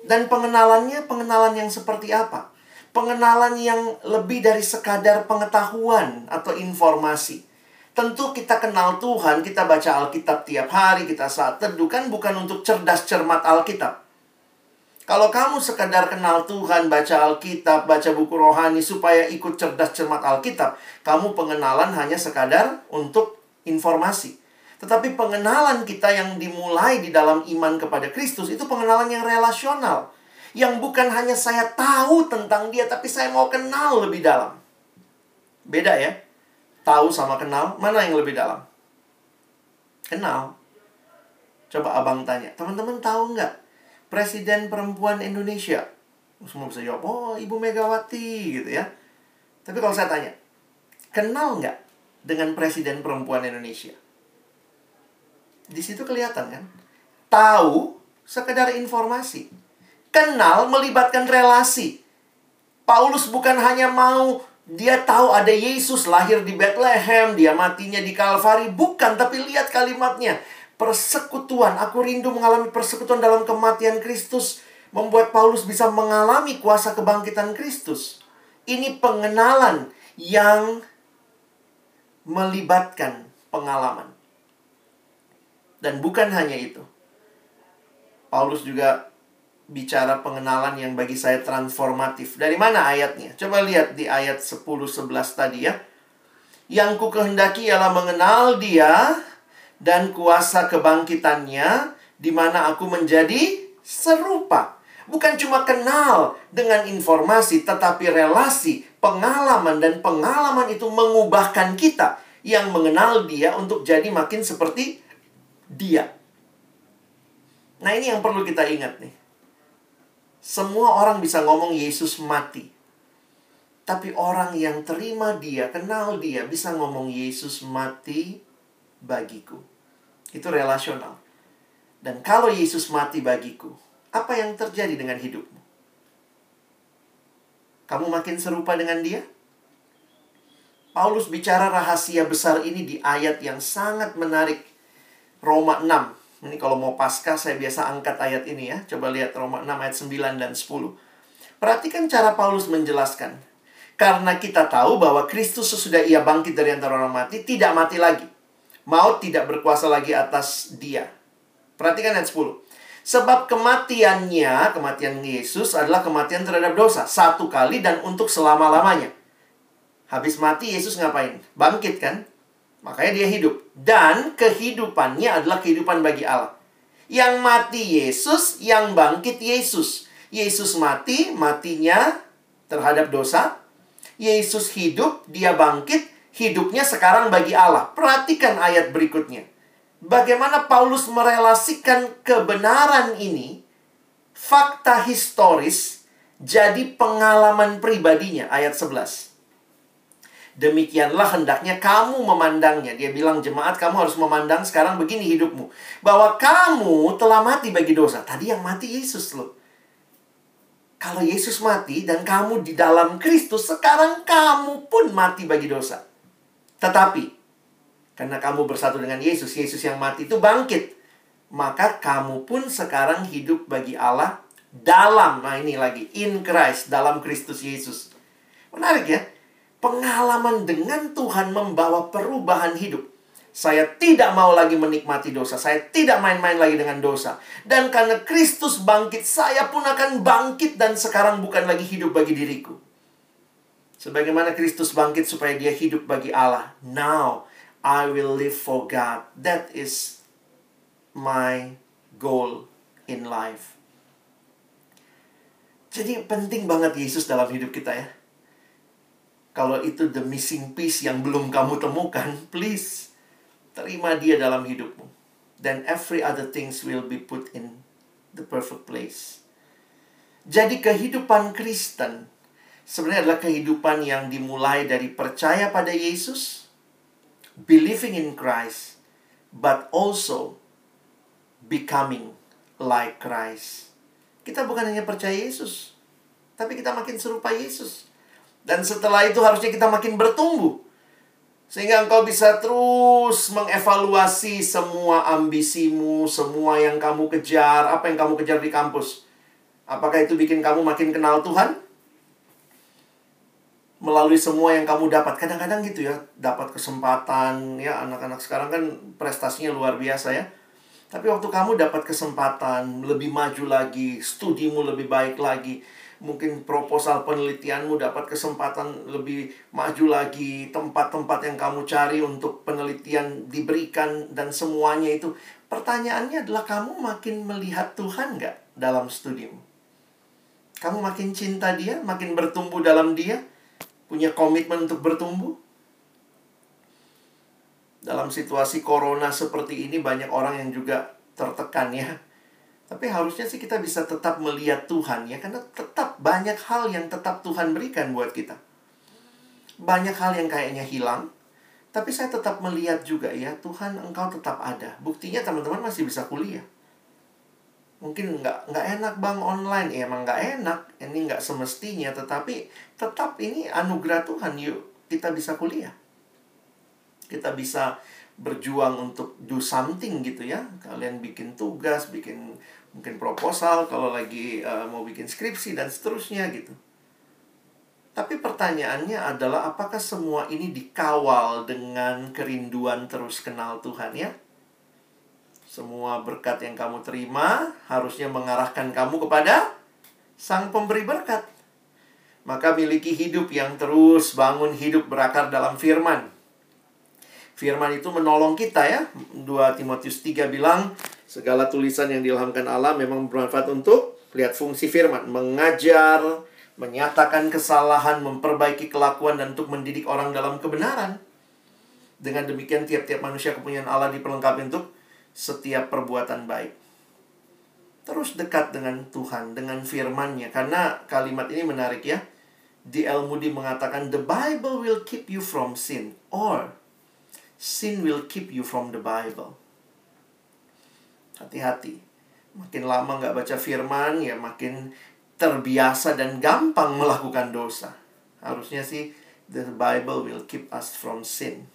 Dan pengenalannya pengenalan yang seperti apa? Pengenalan yang lebih dari sekadar pengetahuan atau informasi. Tentu kita kenal Tuhan, kita baca Alkitab tiap hari, kita saat teduh kan bukan untuk cerdas cermat Alkitab. Kalau kamu sekadar kenal Tuhan, baca Alkitab, baca buku rohani supaya ikut cerdas cermat Alkitab, kamu pengenalan hanya sekadar untuk informasi. Tetapi pengenalan kita yang dimulai di dalam iman kepada Kristus itu pengenalan yang relasional. Yang bukan hanya saya tahu tentang dia, tapi saya mau kenal lebih dalam. Beda ya. Tahu sama kenal, mana yang lebih dalam? Kenal. Coba abang tanya, teman-teman tahu nggak Presiden perempuan Indonesia? Semua bisa jawab, oh Ibu Megawati gitu ya. Tapi kalau saya tanya, kenal nggak dengan Presiden perempuan Indonesia? Di situ kelihatan kan? Tahu sekedar informasi. Kenal melibatkan relasi. Paulus bukan hanya mau dia tahu ada Yesus lahir di Bethlehem, dia matinya di Kalvari, bukan, tapi lihat kalimatnya. Persekutuan, aku rindu mengalami persekutuan dalam kematian Kristus, membuat Paulus bisa mengalami kuasa kebangkitan Kristus. Ini pengenalan yang melibatkan pengalaman. Dan bukan hanya itu. Paulus juga bicara pengenalan yang bagi saya transformatif. Dari mana ayatnya? Coba lihat di ayat 10-11 tadi ya. Yang ku kehendaki ialah mengenal dia dan kuasa kebangkitannya di mana aku menjadi serupa. Bukan cuma kenal dengan informasi, tetapi relasi, pengalaman, dan pengalaman itu mengubahkan kita yang mengenal dia untuk jadi makin seperti dia. Nah ini yang perlu kita ingat nih. Semua orang bisa ngomong Yesus mati. Tapi orang yang terima dia, kenal dia, bisa ngomong Yesus mati bagiku. Itu relasional. Dan kalau Yesus mati bagiku, apa yang terjadi dengan hidupmu? Kamu makin serupa dengan dia? Paulus bicara rahasia besar ini di ayat yang sangat menarik. Roma 6 ini kalau mau pasca saya biasa angkat ayat ini ya. Coba lihat Roma 6 ayat 9 dan 10. Perhatikan cara Paulus menjelaskan. Karena kita tahu bahwa Kristus sesudah ia bangkit dari antara orang mati, tidak mati lagi. Maut tidak berkuasa lagi atas dia. Perhatikan ayat 10. Sebab kematiannya, kematian Yesus adalah kematian terhadap dosa. Satu kali dan untuk selama-lamanya. Habis mati Yesus ngapain? Bangkit kan? Makanya dia hidup. Dan kehidupannya adalah kehidupan bagi Allah. Yang mati Yesus, yang bangkit Yesus. Yesus mati, matinya terhadap dosa. Yesus hidup, dia bangkit, hidupnya sekarang bagi Allah. Perhatikan ayat berikutnya. Bagaimana Paulus merelasikan kebenaran ini, fakta historis, jadi pengalaman pribadinya. Ayat 11 demikianlah hendaknya kamu memandangnya. Dia bilang, jemaat kamu harus memandang sekarang begini hidupmu. Bahwa kamu telah mati bagi dosa. Tadi yang mati Yesus loh. Kalau Yesus mati dan kamu di dalam Kristus, sekarang kamu pun mati bagi dosa. Tetapi, karena kamu bersatu dengan Yesus, Yesus yang mati itu bangkit. Maka kamu pun sekarang hidup bagi Allah dalam, nah ini lagi, in Christ, dalam Kristus Yesus. Menarik ya? Pengalaman dengan Tuhan membawa perubahan hidup. Saya tidak mau lagi menikmati dosa. Saya tidak main-main lagi dengan dosa. Dan karena Kristus bangkit, saya pun akan bangkit dan sekarang bukan lagi hidup bagi diriku. Sebagaimana Kristus bangkit supaya dia hidup bagi Allah. Now, I will live for God. That is my goal in life. Jadi penting banget Yesus dalam hidup kita ya. Kalau itu the missing piece yang belum kamu temukan, please terima dia dalam hidupmu. Then every other things will be put in the perfect place. Jadi kehidupan Kristen sebenarnya adalah kehidupan yang dimulai dari percaya pada Yesus, believing in Christ, but also becoming like Christ. Kita bukan hanya percaya Yesus, tapi kita makin serupa Yesus. Dan setelah itu harusnya kita makin bertumbuh. Sehingga engkau bisa terus mengevaluasi semua ambisimu, semua yang kamu kejar, apa yang kamu kejar di kampus. Apakah itu bikin kamu makin kenal Tuhan? Melalui semua yang kamu dapat. Kadang-kadang gitu ya, dapat kesempatan. Ya, anak-anak sekarang kan prestasinya luar biasa ya. Tapi waktu kamu dapat kesempatan, lebih maju lagi, studimu lebih baik lagi, mungkin proposal penelitianmu dapat kesempatan lebih maju lagi, tempat-tempat yang kamu cari untuk penelitian diberikan dan semuanya itu. Pertanyaannya adalah kamu makin melihat Tuhan nggak dalam studimu? Kamu makin cinta dia, makin bertumbuh dalam dia, punya komitmen untuk bertumbuh? Dalam situasi corona seperti ini banyak orang yang juga tertekan ya. Tapi harusnya sih kita bisa tetap melihat Tuhan ya karena tetap banyak hal yang tetap Tuhan berikan buat kita. Banyak hal yang kayaknya hilang, tapi saya tetap melihat juga ya Tuhan engkau tetap ada. Buktinya teman-teman masih bisa kuliah. Mungkin nggak nggak enak bang online ya emang nggak enak ini nggak semestinya tetapi tetap ini anugerah Tuhan yuk kita bisa kuliah kita bisa berjuang untuk do something gitu ya kalian bikin tugas bikin mungkin proposal kalau lagi uh, mau bikin skripsi dan seterusnya gitu tapi pertanyaannya adalah apakah semua ini dikawal dengan kerinduan terus kenal Tuhan ya? Semua berkat yang kamu terima harusnya mengarahkan kamu kepada Sang Pemberi berkat. Maka miliki hidup yang terus bangun hidup berakar dalam firman. Firman itu menolong kita ya. 2 Timotius 3 bilang, segala tulisan yang diilhamkan Allah memang bermanfaat untuk lihat fungsi firman, mengajar, menyatakan kesalahan, memperbaiki kelakuan dan untuk mendidik orang dalam kebenaran. Dengan demikian tiap-tiap manusia kepunyaan Allah diperlengkapi untuk setiap perbuatan baik. Terus dekat dengan Tuhan, dengan firman-Nya. Karena kalimat ini menarik ya. D.L. Moody mengatakan, The Bible will keep you from sin. Or, sin will keep you from the Bible. Hati-hati. Makin lama nggak baca firman, ya makin terbiasa dan gampang melakukan dosa. Harusnya sih, the Bible will keep us from sin.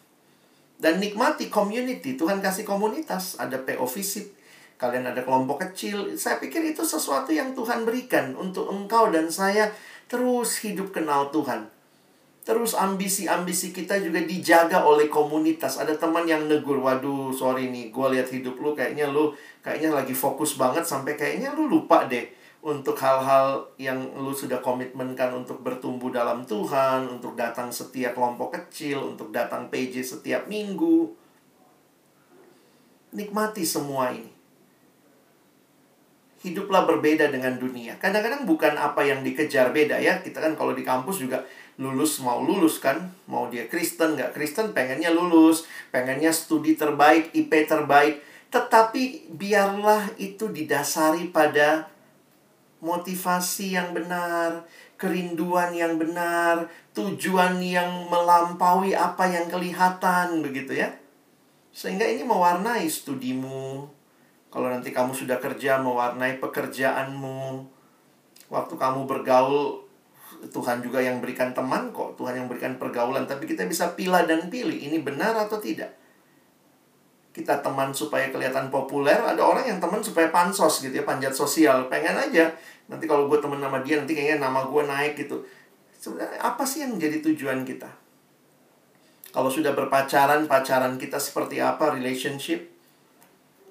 Dan nikmati community. Tuhan kasih komunitas. Ada PO visit. Kalian ada kelompok kecil. Saya pikir itu sesuatu yang Tuhan berikan untuk engkau dan saya terus hidup kenal Tuhan Terus ambisi-ambisi kita juga dijaga oleh komunitas. Ada teman yang negur, waduh sorry nih, gue lihat hidup lu kayaknya lu kayaknya lagi fokus banget sampai kayaknya lu lupa deh untuk hal-hal yang lu sudah komitmenkan untuk bertumbuh dalam Tuhan, untuk datang setiap kelompok kecil, untuk datang PJ setiap minggu. Nikmati semua ini. Hiduplah berbeda dengan dunia. Kadang-kadang bukan apa yang dikejar beda ya. Kita kan kalau di kampus juga lulus mau lulus kan? Mau dia Kristen nggak Kristen pengennya lulus. Pengennya studi terbaik IP terbaik. Tetapi biarlah itu didasari pada motivasi yang benar kerinduan yang benar tujuan yang melampaui apa yang kelihatan begitu ya. Sehingga ini mewarnai studimu. Kalau nanti kamu sudah kerja mewarnai pekerjaanmu. Waktu kamu bergaul Tuhan juga yang berikan teman kok, Tuhan yang berikan pergaulan, tapi kita bisa pilih dan pilih ini benar atau tidak. Kita teman supaya kelihatan populer, ada orang yang teman supaya pansos gitu ya, panjat sosial, pengen aja. Nanti kalau gue temen sama dia, nanti kayaknya nama gue naik gitu. Sebenarnya apa sih yang jadi tujuan kita? Kalau sudah berpacaran, pacaran kita seperti apa, relationship?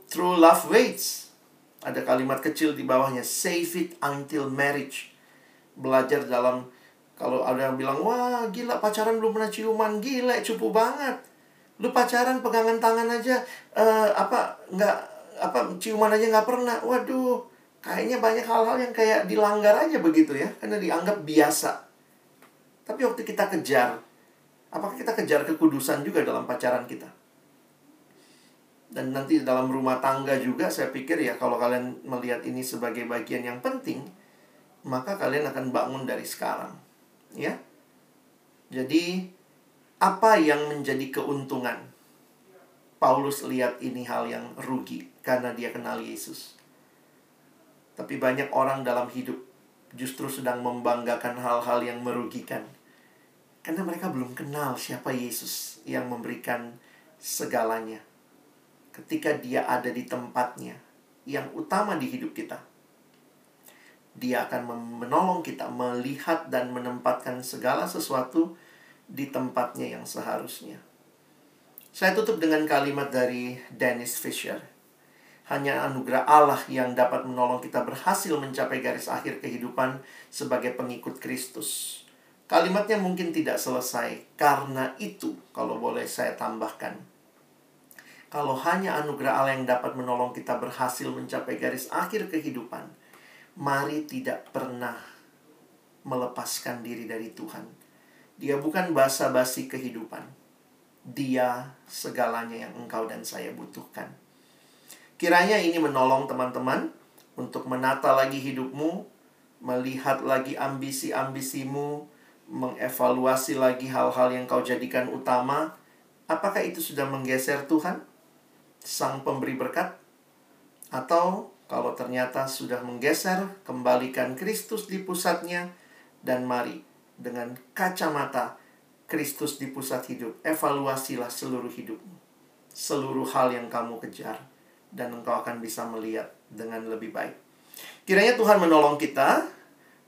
True love waits. Ada kalimat kecil di bawahnya, save it until marriage belajar dalam kalau ada yang bilang wah gila pacaran belum pernah ciuman. Gila cupu banget. Lu pacaran pegangan tangan aja uh, apa nggak apa ciuman aja nggak pernah. Waduh kayaknya banyak hal-hal yang kayak dilanggar aja begitu ya karena dianggap biasa. Tapi waktu kita kejar apakah kita kejar kekudusan juga dalam pacaran kita? Dan nanti dalam rumah tangga juga saya pikir ya kalau kalian melihat ini sebagai bagian yang penting maka kalian akan bangun dari sekarang. Ya. Jadi apa yang menjadi keuntungan? Paulus lihat ini hal yang rugi karena dia kenal Yesus. Tapi banyak orang dalam hidup justru sedang membanggakan hal-hal yang merugikan. Karena mereka belum kenal siapa Yesus yang memberikan segalanya. Ketika dia ada di tempatnya yang utama di hidup kita dia akan menolong kita melihat dan menempatkan segala sesuatu di tempatnya yang seharusnya. Saya tutup dengan kalimat dari Dennis Fisher. hanya anugerah Allah yang dapat menolong kita berhasil mencapai garis akhir kehidupan sebagai pengikut Kristus. Kalimatnya mungkin tidak selesai karena itu, kalau boleh saya tambahkan. Kalau hanya anugerah Allah yang dapat menolong kita berhasil mencapai garis akhir kehidupan, mari tidak pernah melepaskan diri dari Tuhan. Dia bukan basa-basi kehidupan. Dia segalanya yang engkau dan saya butuhkan. Kiranya ini menolong teman-teman untuk menata lagi hidupmu, melihat lagi ambisi-ambisimu, mengevaluasi lagi hal-hal yang kau jadikan utama. Apakah itu sudah menggeser Tuhan, Sang Pemberi berkat? Atau kalau ternyata sudah menggeser, kembalikan Kristus di pusatnya, dan mari dengan kacamata Kristus di pusat hidup, evaluasilah seluruh hidupmu, seluruh hal yang kamu kejar dan engkau akan bisa melihat dengan lebih baik. Kiranya Tuhan menolong kita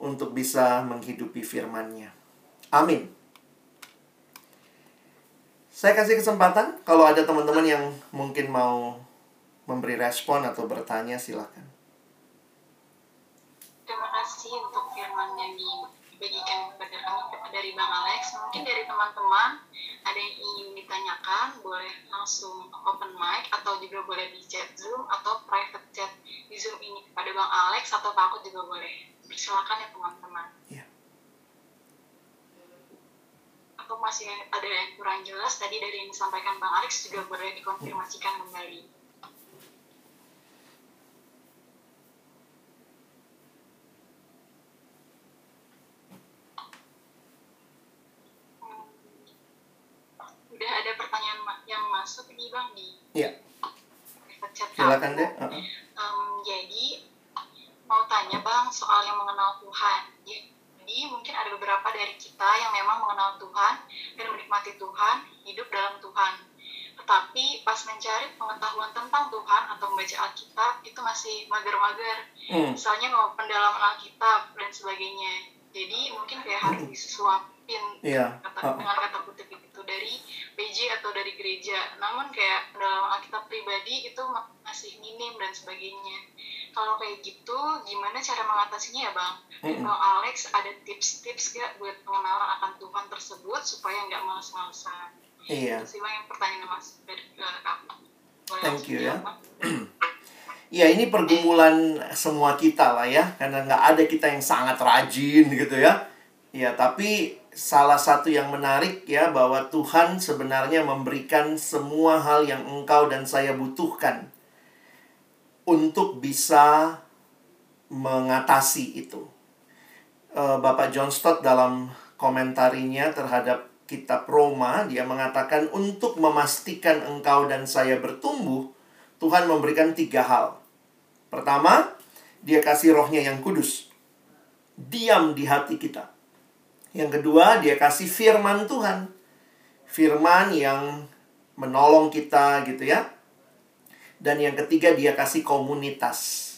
untuk bisa menghidupi firman-Nya. Amin. Saya kasih kesempatan kalau ada teman-teman yang mungkin mau memberi respon atau bertanya silakan. Terima kasih untuk firman yang dibagikan kepada kami dari Bang Alex. Mungkin dari teman-teman ada yang ingin ditanyakan, boleh langsung open mic atau juga boleh di chat Zoom atau private chat di Zoom ini kepada Bang Alex atau Pak aku juga boleh. Silakan ya teman-teman. Iya. Atau masih ada yang kurang jelas tadi dari yang disampaikan Bang Alex juga boleh dikonfirmasikan kembali. udah ada pertanyaan yang masuk nih bang di Iya. chat Silakan deh. Uh -uh. Um, jadi mau tanya bang soal yang mengenal Tuhan. Jadi mungkin ada beberapa dari kita yang memang mengenal Tuhan dan menikmati Tuhan, hidup dalam Tuhan. Tetapi pas mencari pengetahuan tentang Tuhan atau membaca Alkitab itu masih mager-mager. Hmm. Misalnya mau pendalaman Alkitab dan sebagainya. Jadi mungkin kayak harus disuapin Iya. kata, dengan kata kutip itu dari PJ atau dari gereja. Namun kayak dalam Alkitab pribadi itu ma- masih minim dan sebagainya. Kalau kayak gitu, gimana cara mengatasinya ya bang? Mm-mm. Bang Alex ada tips-tips gak buat pengenalan akan Tuhan tersebut supaya nggak males-malesan? Iya. Itu sih bang yang pertanyaan mas dari. Boleh Thank you ya. jawab, Bang? <clears throat> Ya ini pergumulan semua kita lah ya Karena nggak ada kita yang sangat rajin gitu ya Ya tapi salah satu yang menarik ya Bahwa Tuhan sebenarnya memberikan semua hal yang engkau dan saya butuhkan Untuk bisa mengatasi itu Eh, Bapak John Stott dalam komentarinya terhadap kitab Roma Dia mengatakan untuk memastikan engkau dan saya bertumbuh Tuhan memberikan tiga hal Pertama, dia kasih rohnya yang kudus. Diam di hati kita. Yang kedua, dia kasih firman Tuhan. Firman yang menolong kita gitu ya. Dan yang ketiga, dia kasih komunitas.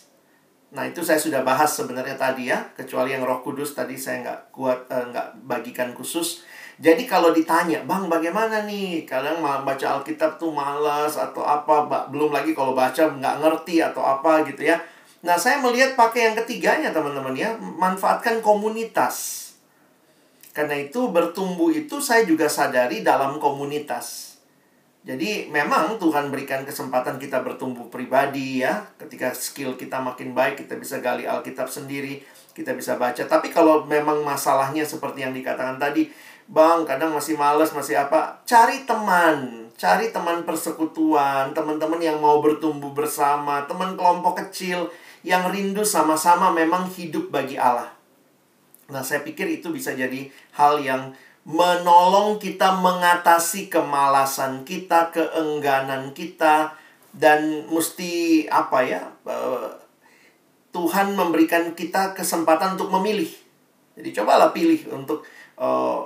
Nah, itu saya sudah bahas sebenarnya tadi ya. Kecuali yang roh kudus tadi saya nggak kuat, eh, nggak bagikan khusus. Jadi kalau ditanya, Bang bagaimana nih? Kalian baca Alkitab tuh malas atau apa? Belum lagi kalau baca nggak ngerti atau apa gitu ya. Nah saya melihat pakai yang ketiganya teman-teman ya. Manfaatkan komunitas. Karena itu bertumbuh itu saya juga sadari dalam komunitas. Jadi memang Tuhan berikan kesempatan kita bertumbuh pribadi ya. Ketika skill kita makin baik, kita bisa gali Alkitab sendiri, kita bisa baca. Tapi kalau memang masalahnya seperti yang dikatakan tadi, Bang, kadang masih males, masih apa? Cari teman, cari teman persekutuan, teman-teman yang mau bertumbuh bersama, teman kelompok kecil yang rindu sama-sama memang hidup bagi Allah. Nah, saya pikir itu bisa jadi hal yang menolong kita mengatasi kemalasan kita, keengganan kita, dan mesti apa ya? eh, Tuhan memberikan kita kesempatan untuk memilih. Jadi cobalah pilih untuk eh,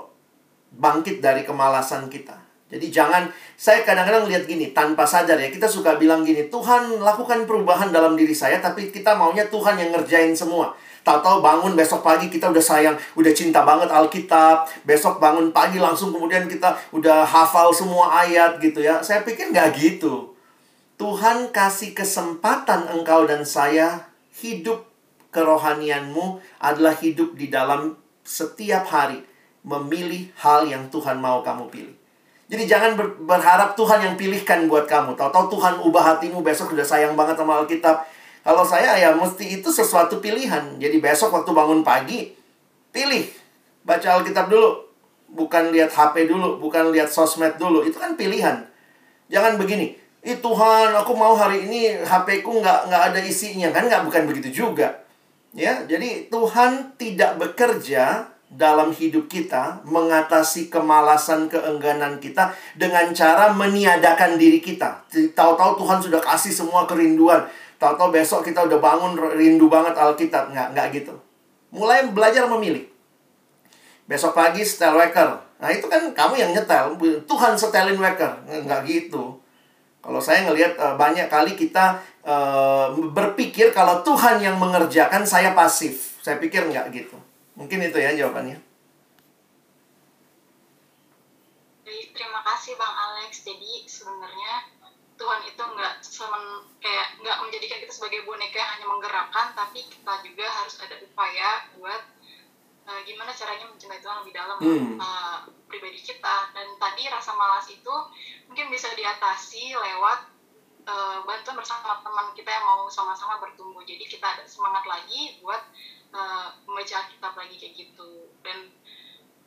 bangkit dari kemalasan kita. Jadi jangan saya kadang-kadang lihat gini tanpa sadar ya kita suka bilang gini Tuhan lakukan perubahan dalam diri saya tapi kita maunya Tuhan yang ngerjain semua. Tahu-tahu bangun besok pagi kita udah sayang, udah cinta banget Alkitab. Besok bangun pagi langsung kemudian kita udah hafal semua ayat gitu ya. Saya pikir nggak gitu. Tuhan kasih kesempatan engkau dan saya hidup kerohanianmu adalah hidup di dalam setiap hari memilih hal yang Tuhan mau kamu pilih. Jadi jangan ber berharap Tuhan yang pilihkan buat kamu. Tahu-tahu Tuhan ubah hatimu besok sudah sayang banget sama Alkitab. Kalau saya ya mesti itu sesuatu pilihan. Jadi besok waktu bangun pagi pilih baca Alkitab dulu. Bukan lihat HP dulu, bukan lihat sosmed dulu. Itu kan pilihan. Jangan begini. Ih Tuhan, aku mau hari ini HP ku nggak nggak ada isinya kan nggak bukan begitu juga. Ya, jadi Tuhan tidak bekerja dalam hidup kita mengatasi kemalasan keengganan kita dengan cara meniadakan diri kita. Tahu-tahu Tuhan sudah kasih semua kerinduan. Tahu-tahu besok kita udah bangun rindu banget Alkitab. Nggak, nggak gitu. Mulai belajar memilih. Besok pagi setel waker. Nah itu kan kamu yang nyetel. Tuhan setelin waker. Nggak gitu. Kalau saya ngelihat uh, banyak kali kita uh, berpikir kalau Tuhan yang mengerjakan saya pasif. Saya pikir nggak gitu. Mungkin itu ya jawabannya. Terima kasih Bang Alex. Tuhan itu nggak semen, kayak nggak menjadikan kita sebagai boneka yang hanya menggerakkan, tapi kita juga harus ada upaya buat uh, gimana caranya mencintai Tuhan lebih dalam hmm. uh, pribadi kita. Dan tadi rasa malas itu mungkin bisa diatasi lewat uh, bantuan bersama teman kita yang mau sama-sama bertumbuh. Jadi kita ada semangat lagi buat uh, membaca Alkitab lagi kayak gitu dan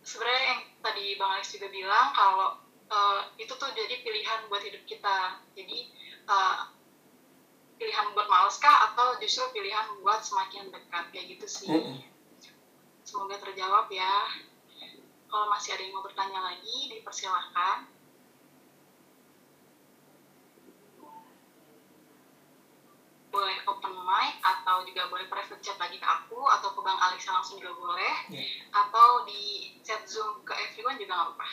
sebenarnya yang tadi Bang Alex juga bilang kalau uh, itu tuh jadi pilihan buat hidup kita. Jadi uh, pilihan buat males kah? Atau justru pilihan buat semakin dekat? Kayak gitu sih. Mm. semoga terjawab ya. Kalau masih ada yang mau bertanya lagi dipersilahkan. Boleh open mic atau juga boleh private chat lagi ke aku atau ke Bang Alex langsung juga boleh. Yeah. atau di chat zoom ke everyone juga nggak apa-apa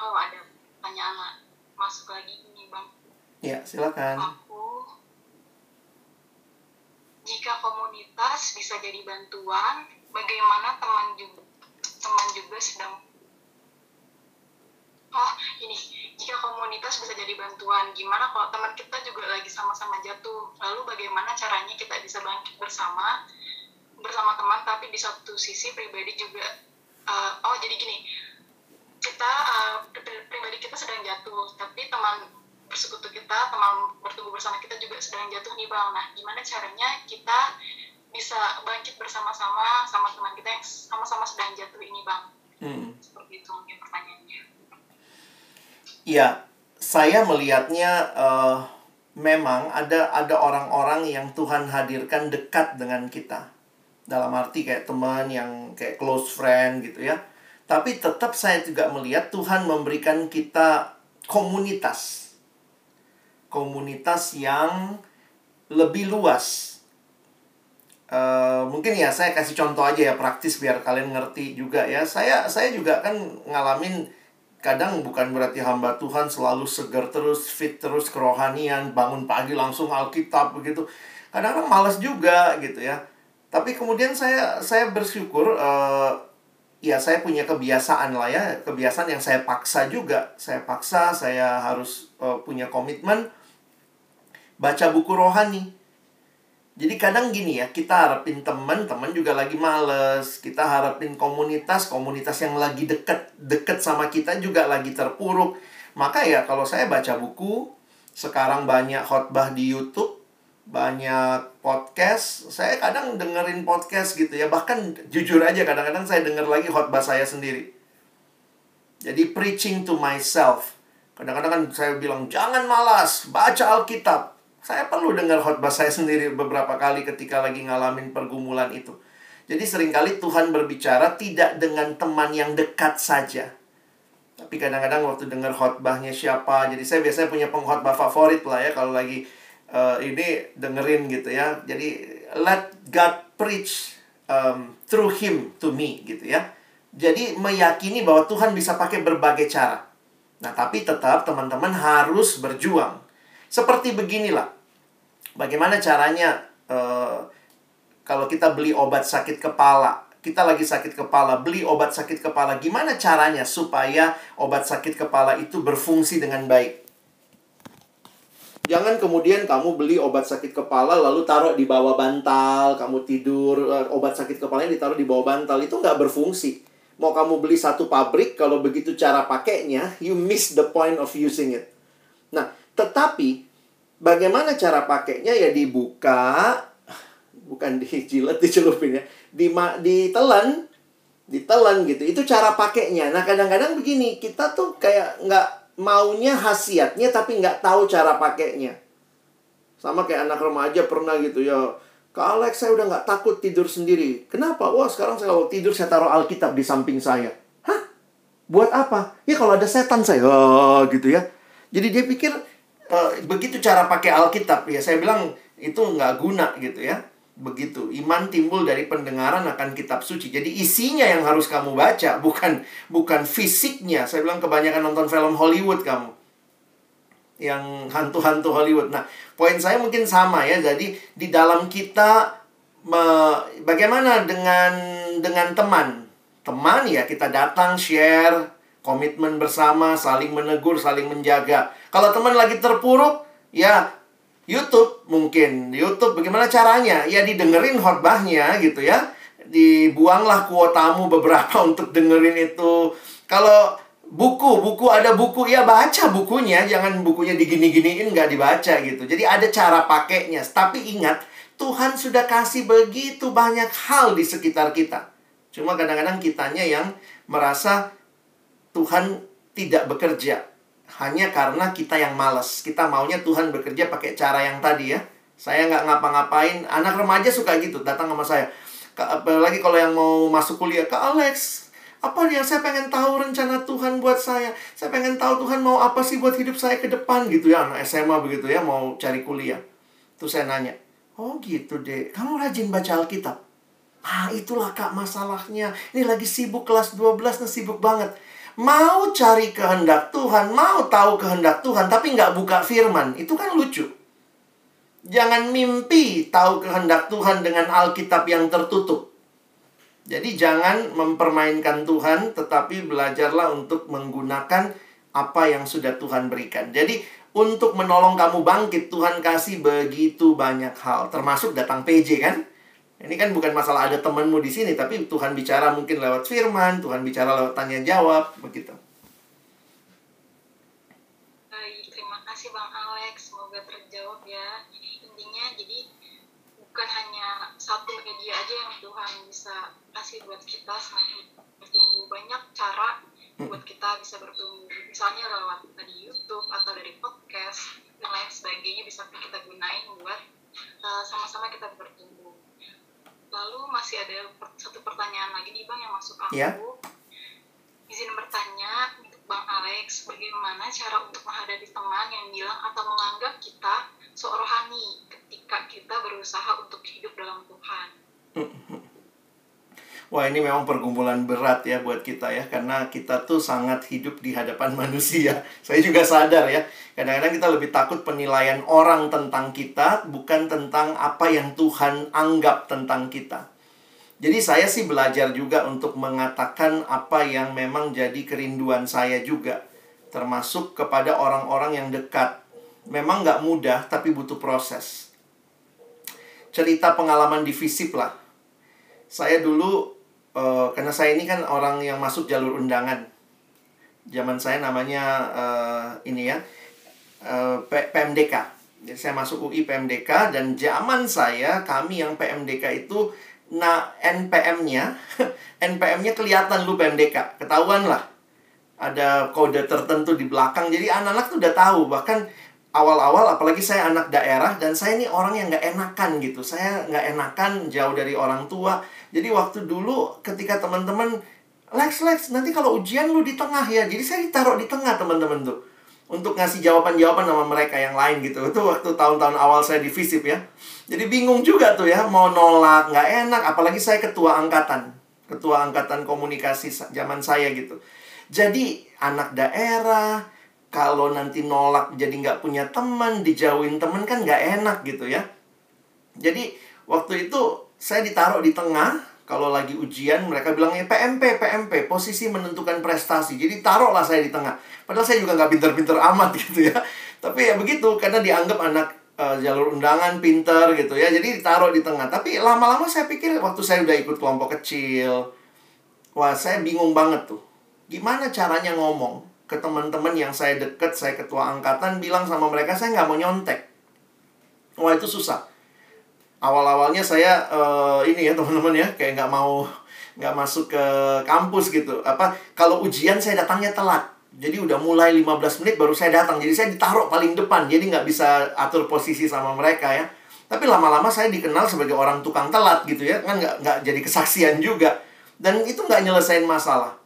oh ada pertanyaan masuk lagi ini Bang. Ya silakan. Aku jika komunitas bisa jadi bantuan bagaimana teman juga teman juga sedang oh ini jika komunitas bisa jadi bantuan gimana kalau teman kita juga lagi sama-sama jatuh? Lalu bagaimana caranya kita bisa bangkit bersama bersama teman tapi di satu sisi pribadi juga uh, oh jadi gini kita uh, pribadi kita sedang jatuh tapi teman bersekutu kita teman bertumbuh bersama kita juga sedang jatuh nih bang nah gimana caranya kita bisa bangkit bersama-sama sama teman kita yang sama-sama sedang jatuh ini bang hmm. seperti itu mungkin pertanyaannya Ya, saya melihatnya uh, memang ada ada orang-orang yang Tuhan hadirkan dekat dengan kita. Dalam arti kayak teman yang kayak close friend gitu ya. Tapi tetap saya juga melihat Tuhan memberikan kita komunitas. Komunitas yang lebih luas. Uh, mungkin ya saya kasih contoh aja ya praktis biar kalian ngerti juga ya. Saya saya juga kan ngalamin kadang bukan berarti hamba Tuhan selalu segar terus, fit terus kerohanian, bangun pagi langsung Alkitab begitu. Kadang-kadang malas juga gitu ya. Tapi kemudian saya saya bersyukur uh, ya saya punya kebiasaan lah ya, kebiasaan yang saya paksa juga. Saya paksa, saya harus uh, punya komitmen baca buku rohani jadi kadang gini ya, kita harapin teman, teman juga lagi males. Kita harapin komunitas, komunitas yang lagi deket, deket sama kita juga lagi terpuruk. Maka ya kalau saya baca buku, sekarang banyak khotbah di YouTube, banyak podcast. Saya kadang dengerin podcast gitu ya. Bahkan jujur aja kadang-kadang saya denger lagi khotbah saya sendiri. Jadi preaching to myself. Kadang-kadang kan saya bilang, jangan malas, baca Alkitab saya perlu dengar khotbah saya <laughs> sendiri beberapa kali ketika lagi ngalamin pergumulan itu. Jadi sering kali Tuhan berbicara tidak dengan teman yang dekat saja. Tapi kadang-kadang waktu dengar khotbahnya siapa, jadi saya biasanya punya pengkhotbah favorit lah ya kalau lagi uh, ini dengerin gitu ya. Jadi let God preach um, through him to me gitu ya. Jadi meyakini bahwa Tuhan bisa pakai berbagai cara. Nah, tapi tetap teman-teman harus berjuang. Seperti beginilah. Bagaimana caranya uh, kalau kita beli obat sakit kepala, kita lagi sakit kepala, beli obat sakit kepala, gimana caranya supaya obat sakit kepala itu berfungsi dengan baik? Jangan kemudian kamu beli obat sakit kepala lalu taruh di bawah bantal, kamu tidur, eh, obat sakit kepalanya ditaruh di bawah bantal. Itu nggak berfungsi. Mau kamu beli satu pabrik, kalau begitu cara pakainya, you miss the point of using it. Nah, tetapi bagaimana cara pakainya ya dibuka, bukan dijilat, <laughs> dicelupin ya, di ditelan, ditelan gitu. Itu cara pakainya. Nah, kadang-kadang begini, kita tuh kayak nggak maunya khasiatnya tapi nggak tahu cara pakainya. Sama kayak anak remaja pernah gitu ya. Kak Alex saya udah nggak takut tidur sendiri. Kenapa? Wah sekarang saya kalau tidur saya taruh Alkitab di samping saya. Hah? Buat apa? Ya kalau ada setan saya. Oh, gitu ya. Jadi dia pikir uh, begitu cara pakai Alkitab ya. Saya bilang itu nggak guna gitu ya. Begitu. Iman timbul dari pendengaran akan kitab suci. Jadi isinya yang harus kamu baca, bukan bukan fisiknya. Saya bilang kebanyakan nonton film Hollywood kamu. Yang hantu-hantu Hollywood. Nah, poin saya mungkin sama ya. Jadi di dalam kita me, bagaimana dengan dengan teman? Teman ya kita datang share komitmen bersama, saling menegur, saling menjaga. Kalau teman lagi terpuruk, ya YouTube mungkin. YouTube bagaimana caranya? Ya didengerin khotbahnya gitu ya. Dibuanglah kuotamu beberapa <laughs> untuk dengerin itu. Kalau buku, buku ada buku ya baca bukunya, jangan bukunya digini-giniin nggak dibaca gitu. Jadi ada cara pakainya. Tapi ingat, Tuhan sudah kasih begitu banyak hal di sekitar kita. Cuma kadang-kadang kitanya yang merasa Tuhan tidak bekerja hanya karena kita yang males. Kita maunya Tuhan bekerja pakai cara yang tadi ya. Saya nggak ngapa-ngapain. Anak remaja suka gitu, datang sama saya. Apalagi kalau yang mau masuk kuliah, ke Alex, apa yang saya pengen tahu rencana Tuhan buat saya. Saya pengen tahu Tuhan mau apa sih buat hidup saya ke depan gitu ya. Anak SMA begitu ya, mau cari kuliah. Terus saya nanya, oh gitu deh, kamu rajin baca Alkitab? Ah itulah kak masalahnya. Ini lagi sibuk kelas 12 nah sibuk banget mau cari kehendak Tuhan, mau tahu kehendak Tuhan, tapi nggak buka firman. Itu kan lucu. Jangan mimpi tahu kehendak Tuhan dengan Alkitab yang tertutup. Jadi jangan mempermainkan Tuhan, tetapi belajarlah untuk menggunakan apa yang sudah Tuhan berikan. Jadi untuk menolong kamu bangkit, Tuhan kasih begitu banyak hal. Termasuk datang PJ kan? Ini kan bukan masalah ada temanmu di sini, tapi Tuhan bicara mungkin lewat firman, Tuhan bicara lewat tanya jawab, begitu. Baik, terima kasih Bang Alex, semoga terjawab ya. Intinya jadi bukan hanya satu media aja yang Tuhan bisa kasih buat kita semakin bertumbuh banyak cara hmm. buat kita bisa bertumbuh. Misalnya lewat tadi YouTube atau dari podcast dan lain sebagainya bisa kita gunain buat uh, sama-sama kita bertumbuh lalu masih ada satu pertanyaan lagi nih bang yang masuk aku. Yeah. izin bertanya untuk bang Alex bagaimana cara untuk menghadapi teman yang bilang atau menganggap kita seorohani ketika kita berusaha untuk hidup dalam Tuhan Wah ini memang pergumulan berat ya buat kita ya Karena kita tuh sangat hidup di hadapan <laughs> manusia. Saya juga sadar ya Kadang-kadang kita lebih takut penilaian orang tentang kita Bukan tentang apa yang Tuhan anggap tentang kita. Jadi saya sih belajar juga untuk mengatakan apa yang memang jadi kerinduan saya juga Termasuk kepada orang-orang yang dekat. Memang nggak mudah tapi butuh proses. Cerita pengalaman di FISIP lah. Saya dulu uh, karena saya ini kan orang yang masuk jalur undangan. Zaman saya namanya uh, ini ya uh, P PMDK. Jadi saya masuk UI PMDK dan zaman saya kami yang PMDK itu nah NPM-nya <laughs> NPM-nya kelihatan lu PMDK, ketahuan lah. Ada kode tertentu di belakang. Jadi anak-anak tuh udah tahu bahkan awal-awal apalagi saya anak daerah dan saya ini orang yang nggak enakan gitu. Saya nggak enakan jauh dari orang tua jadi waktu dulu ketika teman-teman Lex Lex nanti kalau ujian lu di tengah ya. Jadi saya ditaruh di tengah teman-teman tuh untuk ngasih jawaban-jawaban sama mereka yang lain gitu. Itu waktu tahun-tahun awal saya di ya. Jadi bingung juga tuh ya mau nolak nggak enak apalagi saya ketua angkatan. Ketua angkatan komunikasi zaman saya gitu. Jadi anak daerah kalau nanti nolak jadi nggak punya teman, dijauhin teman kan nggak enak gitu ya. Jadi waktu itu saya ditaruh di tengah kalau lagi ujian mereka bilangnya PMP PMP posisi menentukan prestasi jadi taruhlah saya di tengah padahal saya juga nggak pinter-pinter amat <laughs> gitu ya Tapi ya begitu karena dianggap anak uh, jalur undangan pinter gitu ya. Jadi ditaruh di tengah. Tapi lama-lama saya pikir waktu saya udah ikut kelompok kecil, wah saya bingung banget tuh. Gimana caranya ngomong ke teman-teman yang saya deket, saya ketua angkatan bilang sama mereka saya nggak mau nyontek. Wah itu susah. Awal-awalnya saya uh, ini ya <laughs> teman-teman ya kayak nggak mau nggak masuk ke kampus gitu. Apa kalau ujian saya datangnya telat. Jadi udah mulai 15 menit baru saya datang. Jadi saya ditaruh paling depan. Jadi nggak bisa atur posisi sama mereka ya. Tapi lama-lama saya dikenal sebagai orang tukang telat gitu ya. Kan nggak, nggak jadi kesaksian juga. Dan itu nggak nyelesain masalah.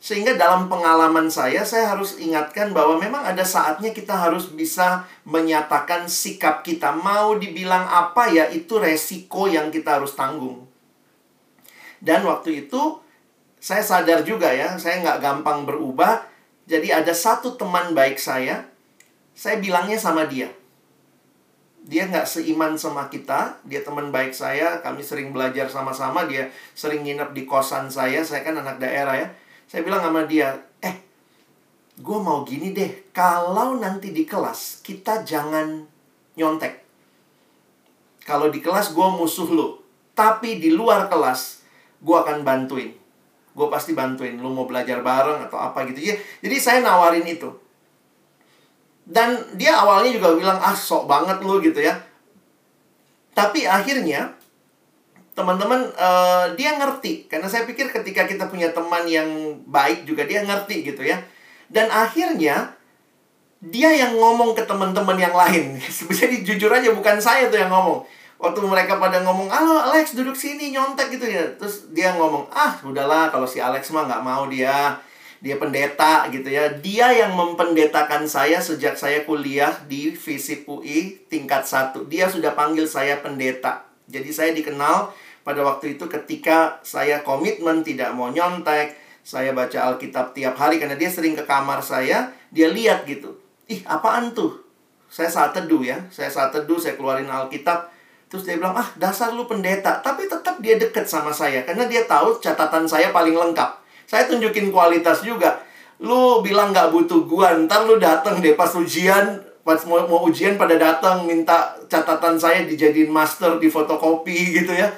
Sehingga dalam pengalaman saya, saya harus ingatkan bahwa memang ada saatnya kita harus bisa menyatakan sikap kita. Mau dibilang apa ya, itu resiko yang kita harus tanggung. Dan waktu itu saya sadar juga ya, saya nggak gampang berubah. Jadi ada satu teman baik saya, saya bilangnya sama dia. Dia nggak seiman sama kita, dia teman baik saya, kami sering belajar sama-sama, dia sering nginep di kosan saya, saya kan anak daerah ya. Saya bilang sama dia, eh, gue mau gini deh, kalau nanti di kelas, kita jangan nyontek. Kalau di kelas gue musuh lo, tapi di luar kelas, gue akan bantuin. Gue pasti bantuin. Lu mau belajar bareng atau apa gitu. Jadi saya nawarin itu. Dan dia awalnya juga bilang, ah sok banget lu gitu ya. Tapi akhirnya, teman-teman uh, dia ngerti. Karena saya pikir ketika kita punya teman yang baik juga dia ngerti gitu ya. Dan akhirnya, dia yang ngomong ke teman-teman yang lain. <laughs> Jadi jujur aja bukan saya tuh yang ngomong waktu mereka pada ngomong, halo Alex duduk sini nyontek gitu ya. Terus dia ngomong, ah udahlah kalau si Alex mah nggak mau dia. Dia pendeta gitu ya. Dia yang mempendetakan saya sejak saya kuliah di FISIP UI tingkat 1. Dia sudah panggil saya pendeta. Jadi saya dikenal pada waktu itu ketika saya komitmen tidak mau nyontek. Saya baca Alkitab tiap hari karena dia sering ke kamar saya. Dia lihat gitu. Ih apaan tuh? Saya saat teduh ya. Saya saat teduh, saya keluarin Alkitab Terus dia bilang, ah dasar lu pendeta. Tapi tetap dia deket sama saya. Karena dia tahu catatan saya paling lengkap. Saya tunjukin kualitas juga. Lu bilang nggak butuh gua. Ntar lu dateng deh pas ujian. Pas mau, mau ujian pada datang minta catatan saya dijadiin master di fotokopi gitu ya.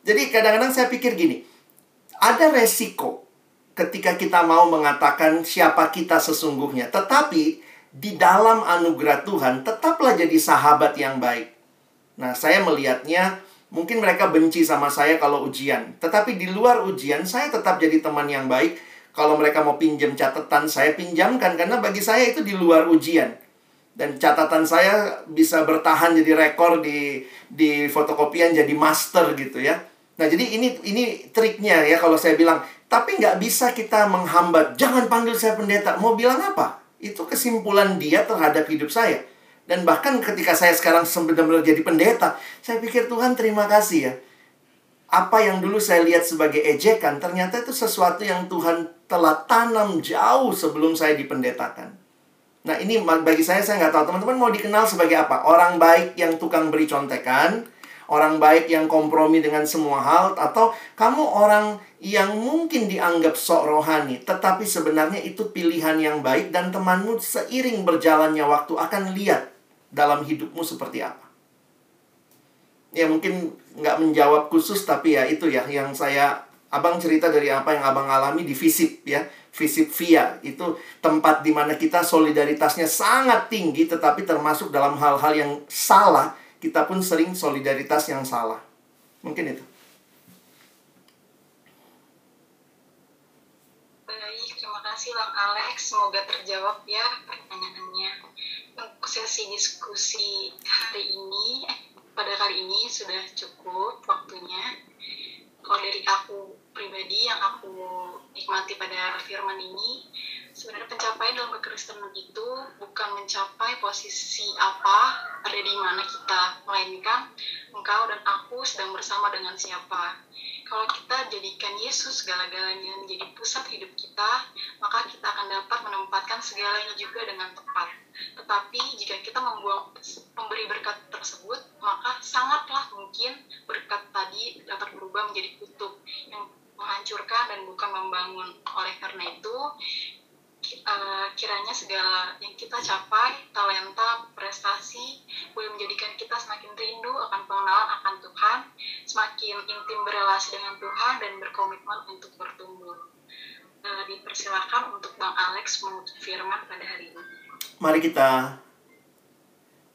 Jadi kadang-kadang saya pikir gini. Ada resiko ketika kita mau mengatakan siapa kita sesungguhnya. Tetapi di dalam anugerah Tuhan tetaplah jadi sahabat yang baik. Nah, saya melihatnya mungkin mereka benci sama saya kalau ujian. Tetapi di luar ujian, saya tetap jadi teman yang baik. Kalau mereka mau pinjam catatan, saya pinjamkan. Karena bagi saya itu di luar ujian. Dan catatan saya bisa bertahan jadi rekor di di fotokopian jadi master gitu ya. Nah, jadi ini ini triknya ya kalau saya bilang, tapi nggak bisa kita menghambat. Jangan panggil saya pendeta. Mau bilang apa? Itu kesimpulan dia terhadap hidup saya. Dan bahkan ketika saya sekarang benar-benar jadi pendeta, saya pikir Tuhan terima kasih ya. Apa yang dulu saya lihat sebagai ejekan, ternyata itu sesuatu yang Tuhan telah tanam jauh sebelum saya dipendetakan. Nah ini bagi saya, saya nggak tahu teman-teman mau dikenal sebagai apa? Orang baik yang tukang beri contekan, orang baik yang kompromi dengan semua hal, atau kamu orang yang mungkin dianggap sok rohani, tetapi sebenarnya itu pilihan yang baik dan temanmu seiring berjalannya waktu akan lihat dalam hidupmu seperti apa? Ya mungkin nggak menjawab khusus tapi ya itu ya yang saya abang cerita dari apa yang abang alami di Visip ya Visip Via itu tempat di mana kita solidaritasnya sangat tinggi tetapi termasuk dalam hal-hal yang salah kita pun sering solidaritas yang salah. Mungkin itu. Baik terima kasih bang Alex. Semoga terjawab ya pertanyaannya. Sesi diskusi hari ini eh, pada kali ini sudah cukup waktunya. Kalau dari aku pribadi yang aku nikmati pada firman ini sebenarnya pencapaian dalam kekristenan itu bukan mencapai posisi apa ada di mana kita melainkan engkau dan aku sedang bersama dengan siapa kalau kita jadikan Yesus segala-galanya menjadi pusat hidup kita, maka kita akan dapat menempatkan segalanya juga dengan tepat. Tetapi jika kita membuang pemberi berkat tersebut, maka sangatlah mungkin berkat tadi dapat berubah menjadi kutub yang menghancurkan dan bukan membangun. Oleh karena itu, uh, kiranya segala yang kita capai, talenta, prestasi, boleh menjadikan kita semakin rindu akan pengenalan akan Tuhan, semakin intim berrelasi dengan Tuhan, dan berkomitmen untuk bertumbuh. Uh, dipersilakan untuk Bang Alex menutup firman pada hari ini. Mari kita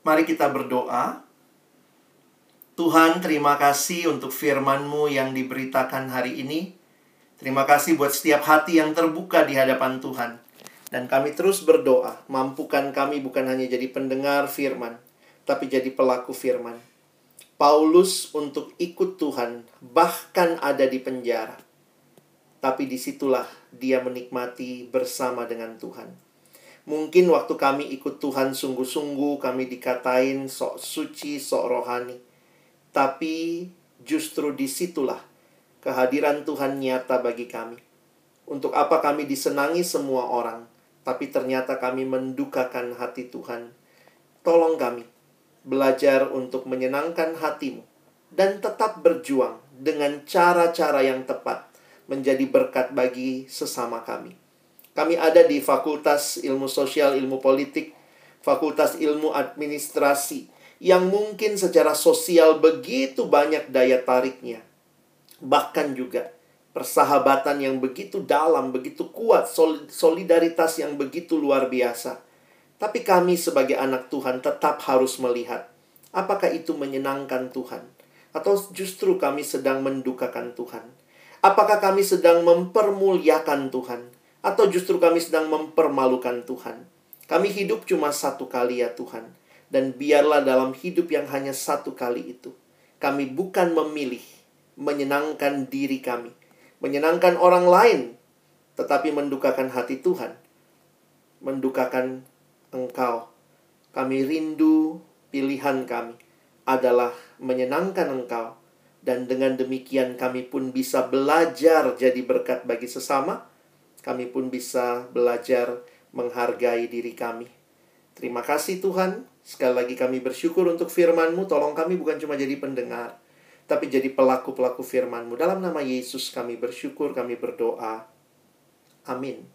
mari kita berdoa. Tuhan, terima kasih untuk firman-Mu yang diberitakan hari ini. Terima kasih buat setiap hati yang terbuka di hadapan Tuhan. Dan kami terus berdoa, mampukan kami bukan hanya jadi pendengar firman, tapi jadi pelaku firman. Paulus untuk ikut Tuhan bahkan ada di penjara. Tapi di situlah dia menikmati bersama dengan Tuhan. Mungkin waktu kami ikut Tuhan sungguh-sungguh kami dikatain sok suci, sok rohani. Tapi justru di situlah kehadiran Tuhan nyata bagi kami. Untuk apa kami disenangi semua orang, tapi ternyata kami mendukakan hati Tuhan. Tolong kami belajar untuk menyenangkan hatimu dan tetap berjuang dengan cara-cara yang tepat menjadi berkat bagi sesama kami. Kami ada di Fakultas Ilmu Sosial, Ilmu Politik, Fakultas Ilmu Administrasi, yang mungkin secara sosial begitu banyak daya tariknya. Bahkan juga persahabatan yang begitu dalam, begitu kuat, solidaritas yang begitu luar biasa. Tapi kami sebagai anak Tuhan tetap harus melihat apakah itu menyenangkan Tuhan atau justru kami sedang mendukakan Tuhan. Apakah kami sedang mempermuliakan Tuhan atau justru kami sedang mempermalukan Tuhan. Kami hidup cuma satu kali ya Tuhan. Dan biarlah dalam hidup yang hanya satu kali itu, kami bukan memilih menyenangkan diri kami, menyenangkan orang lain, tetapi mendukakan hati Tuhan, mendukakan Engkau. Kami rindu pilihan kami adalah menyenangkan Engkau, dan dengan demikian kami pun bisa belajar jadi berkat bagi sesama. Kami pun bisa belajar menghargai diri kami. Terima kasih Tuhan. Sekali lagi kami bersyukur untuk firman-Mu. Tolong kami bukan cuma jadi pendengar, tapi jadi pelaku-pelaku firman-Mu. Dalam nama Yesus kami bersyukur, kami berdoa. Amin.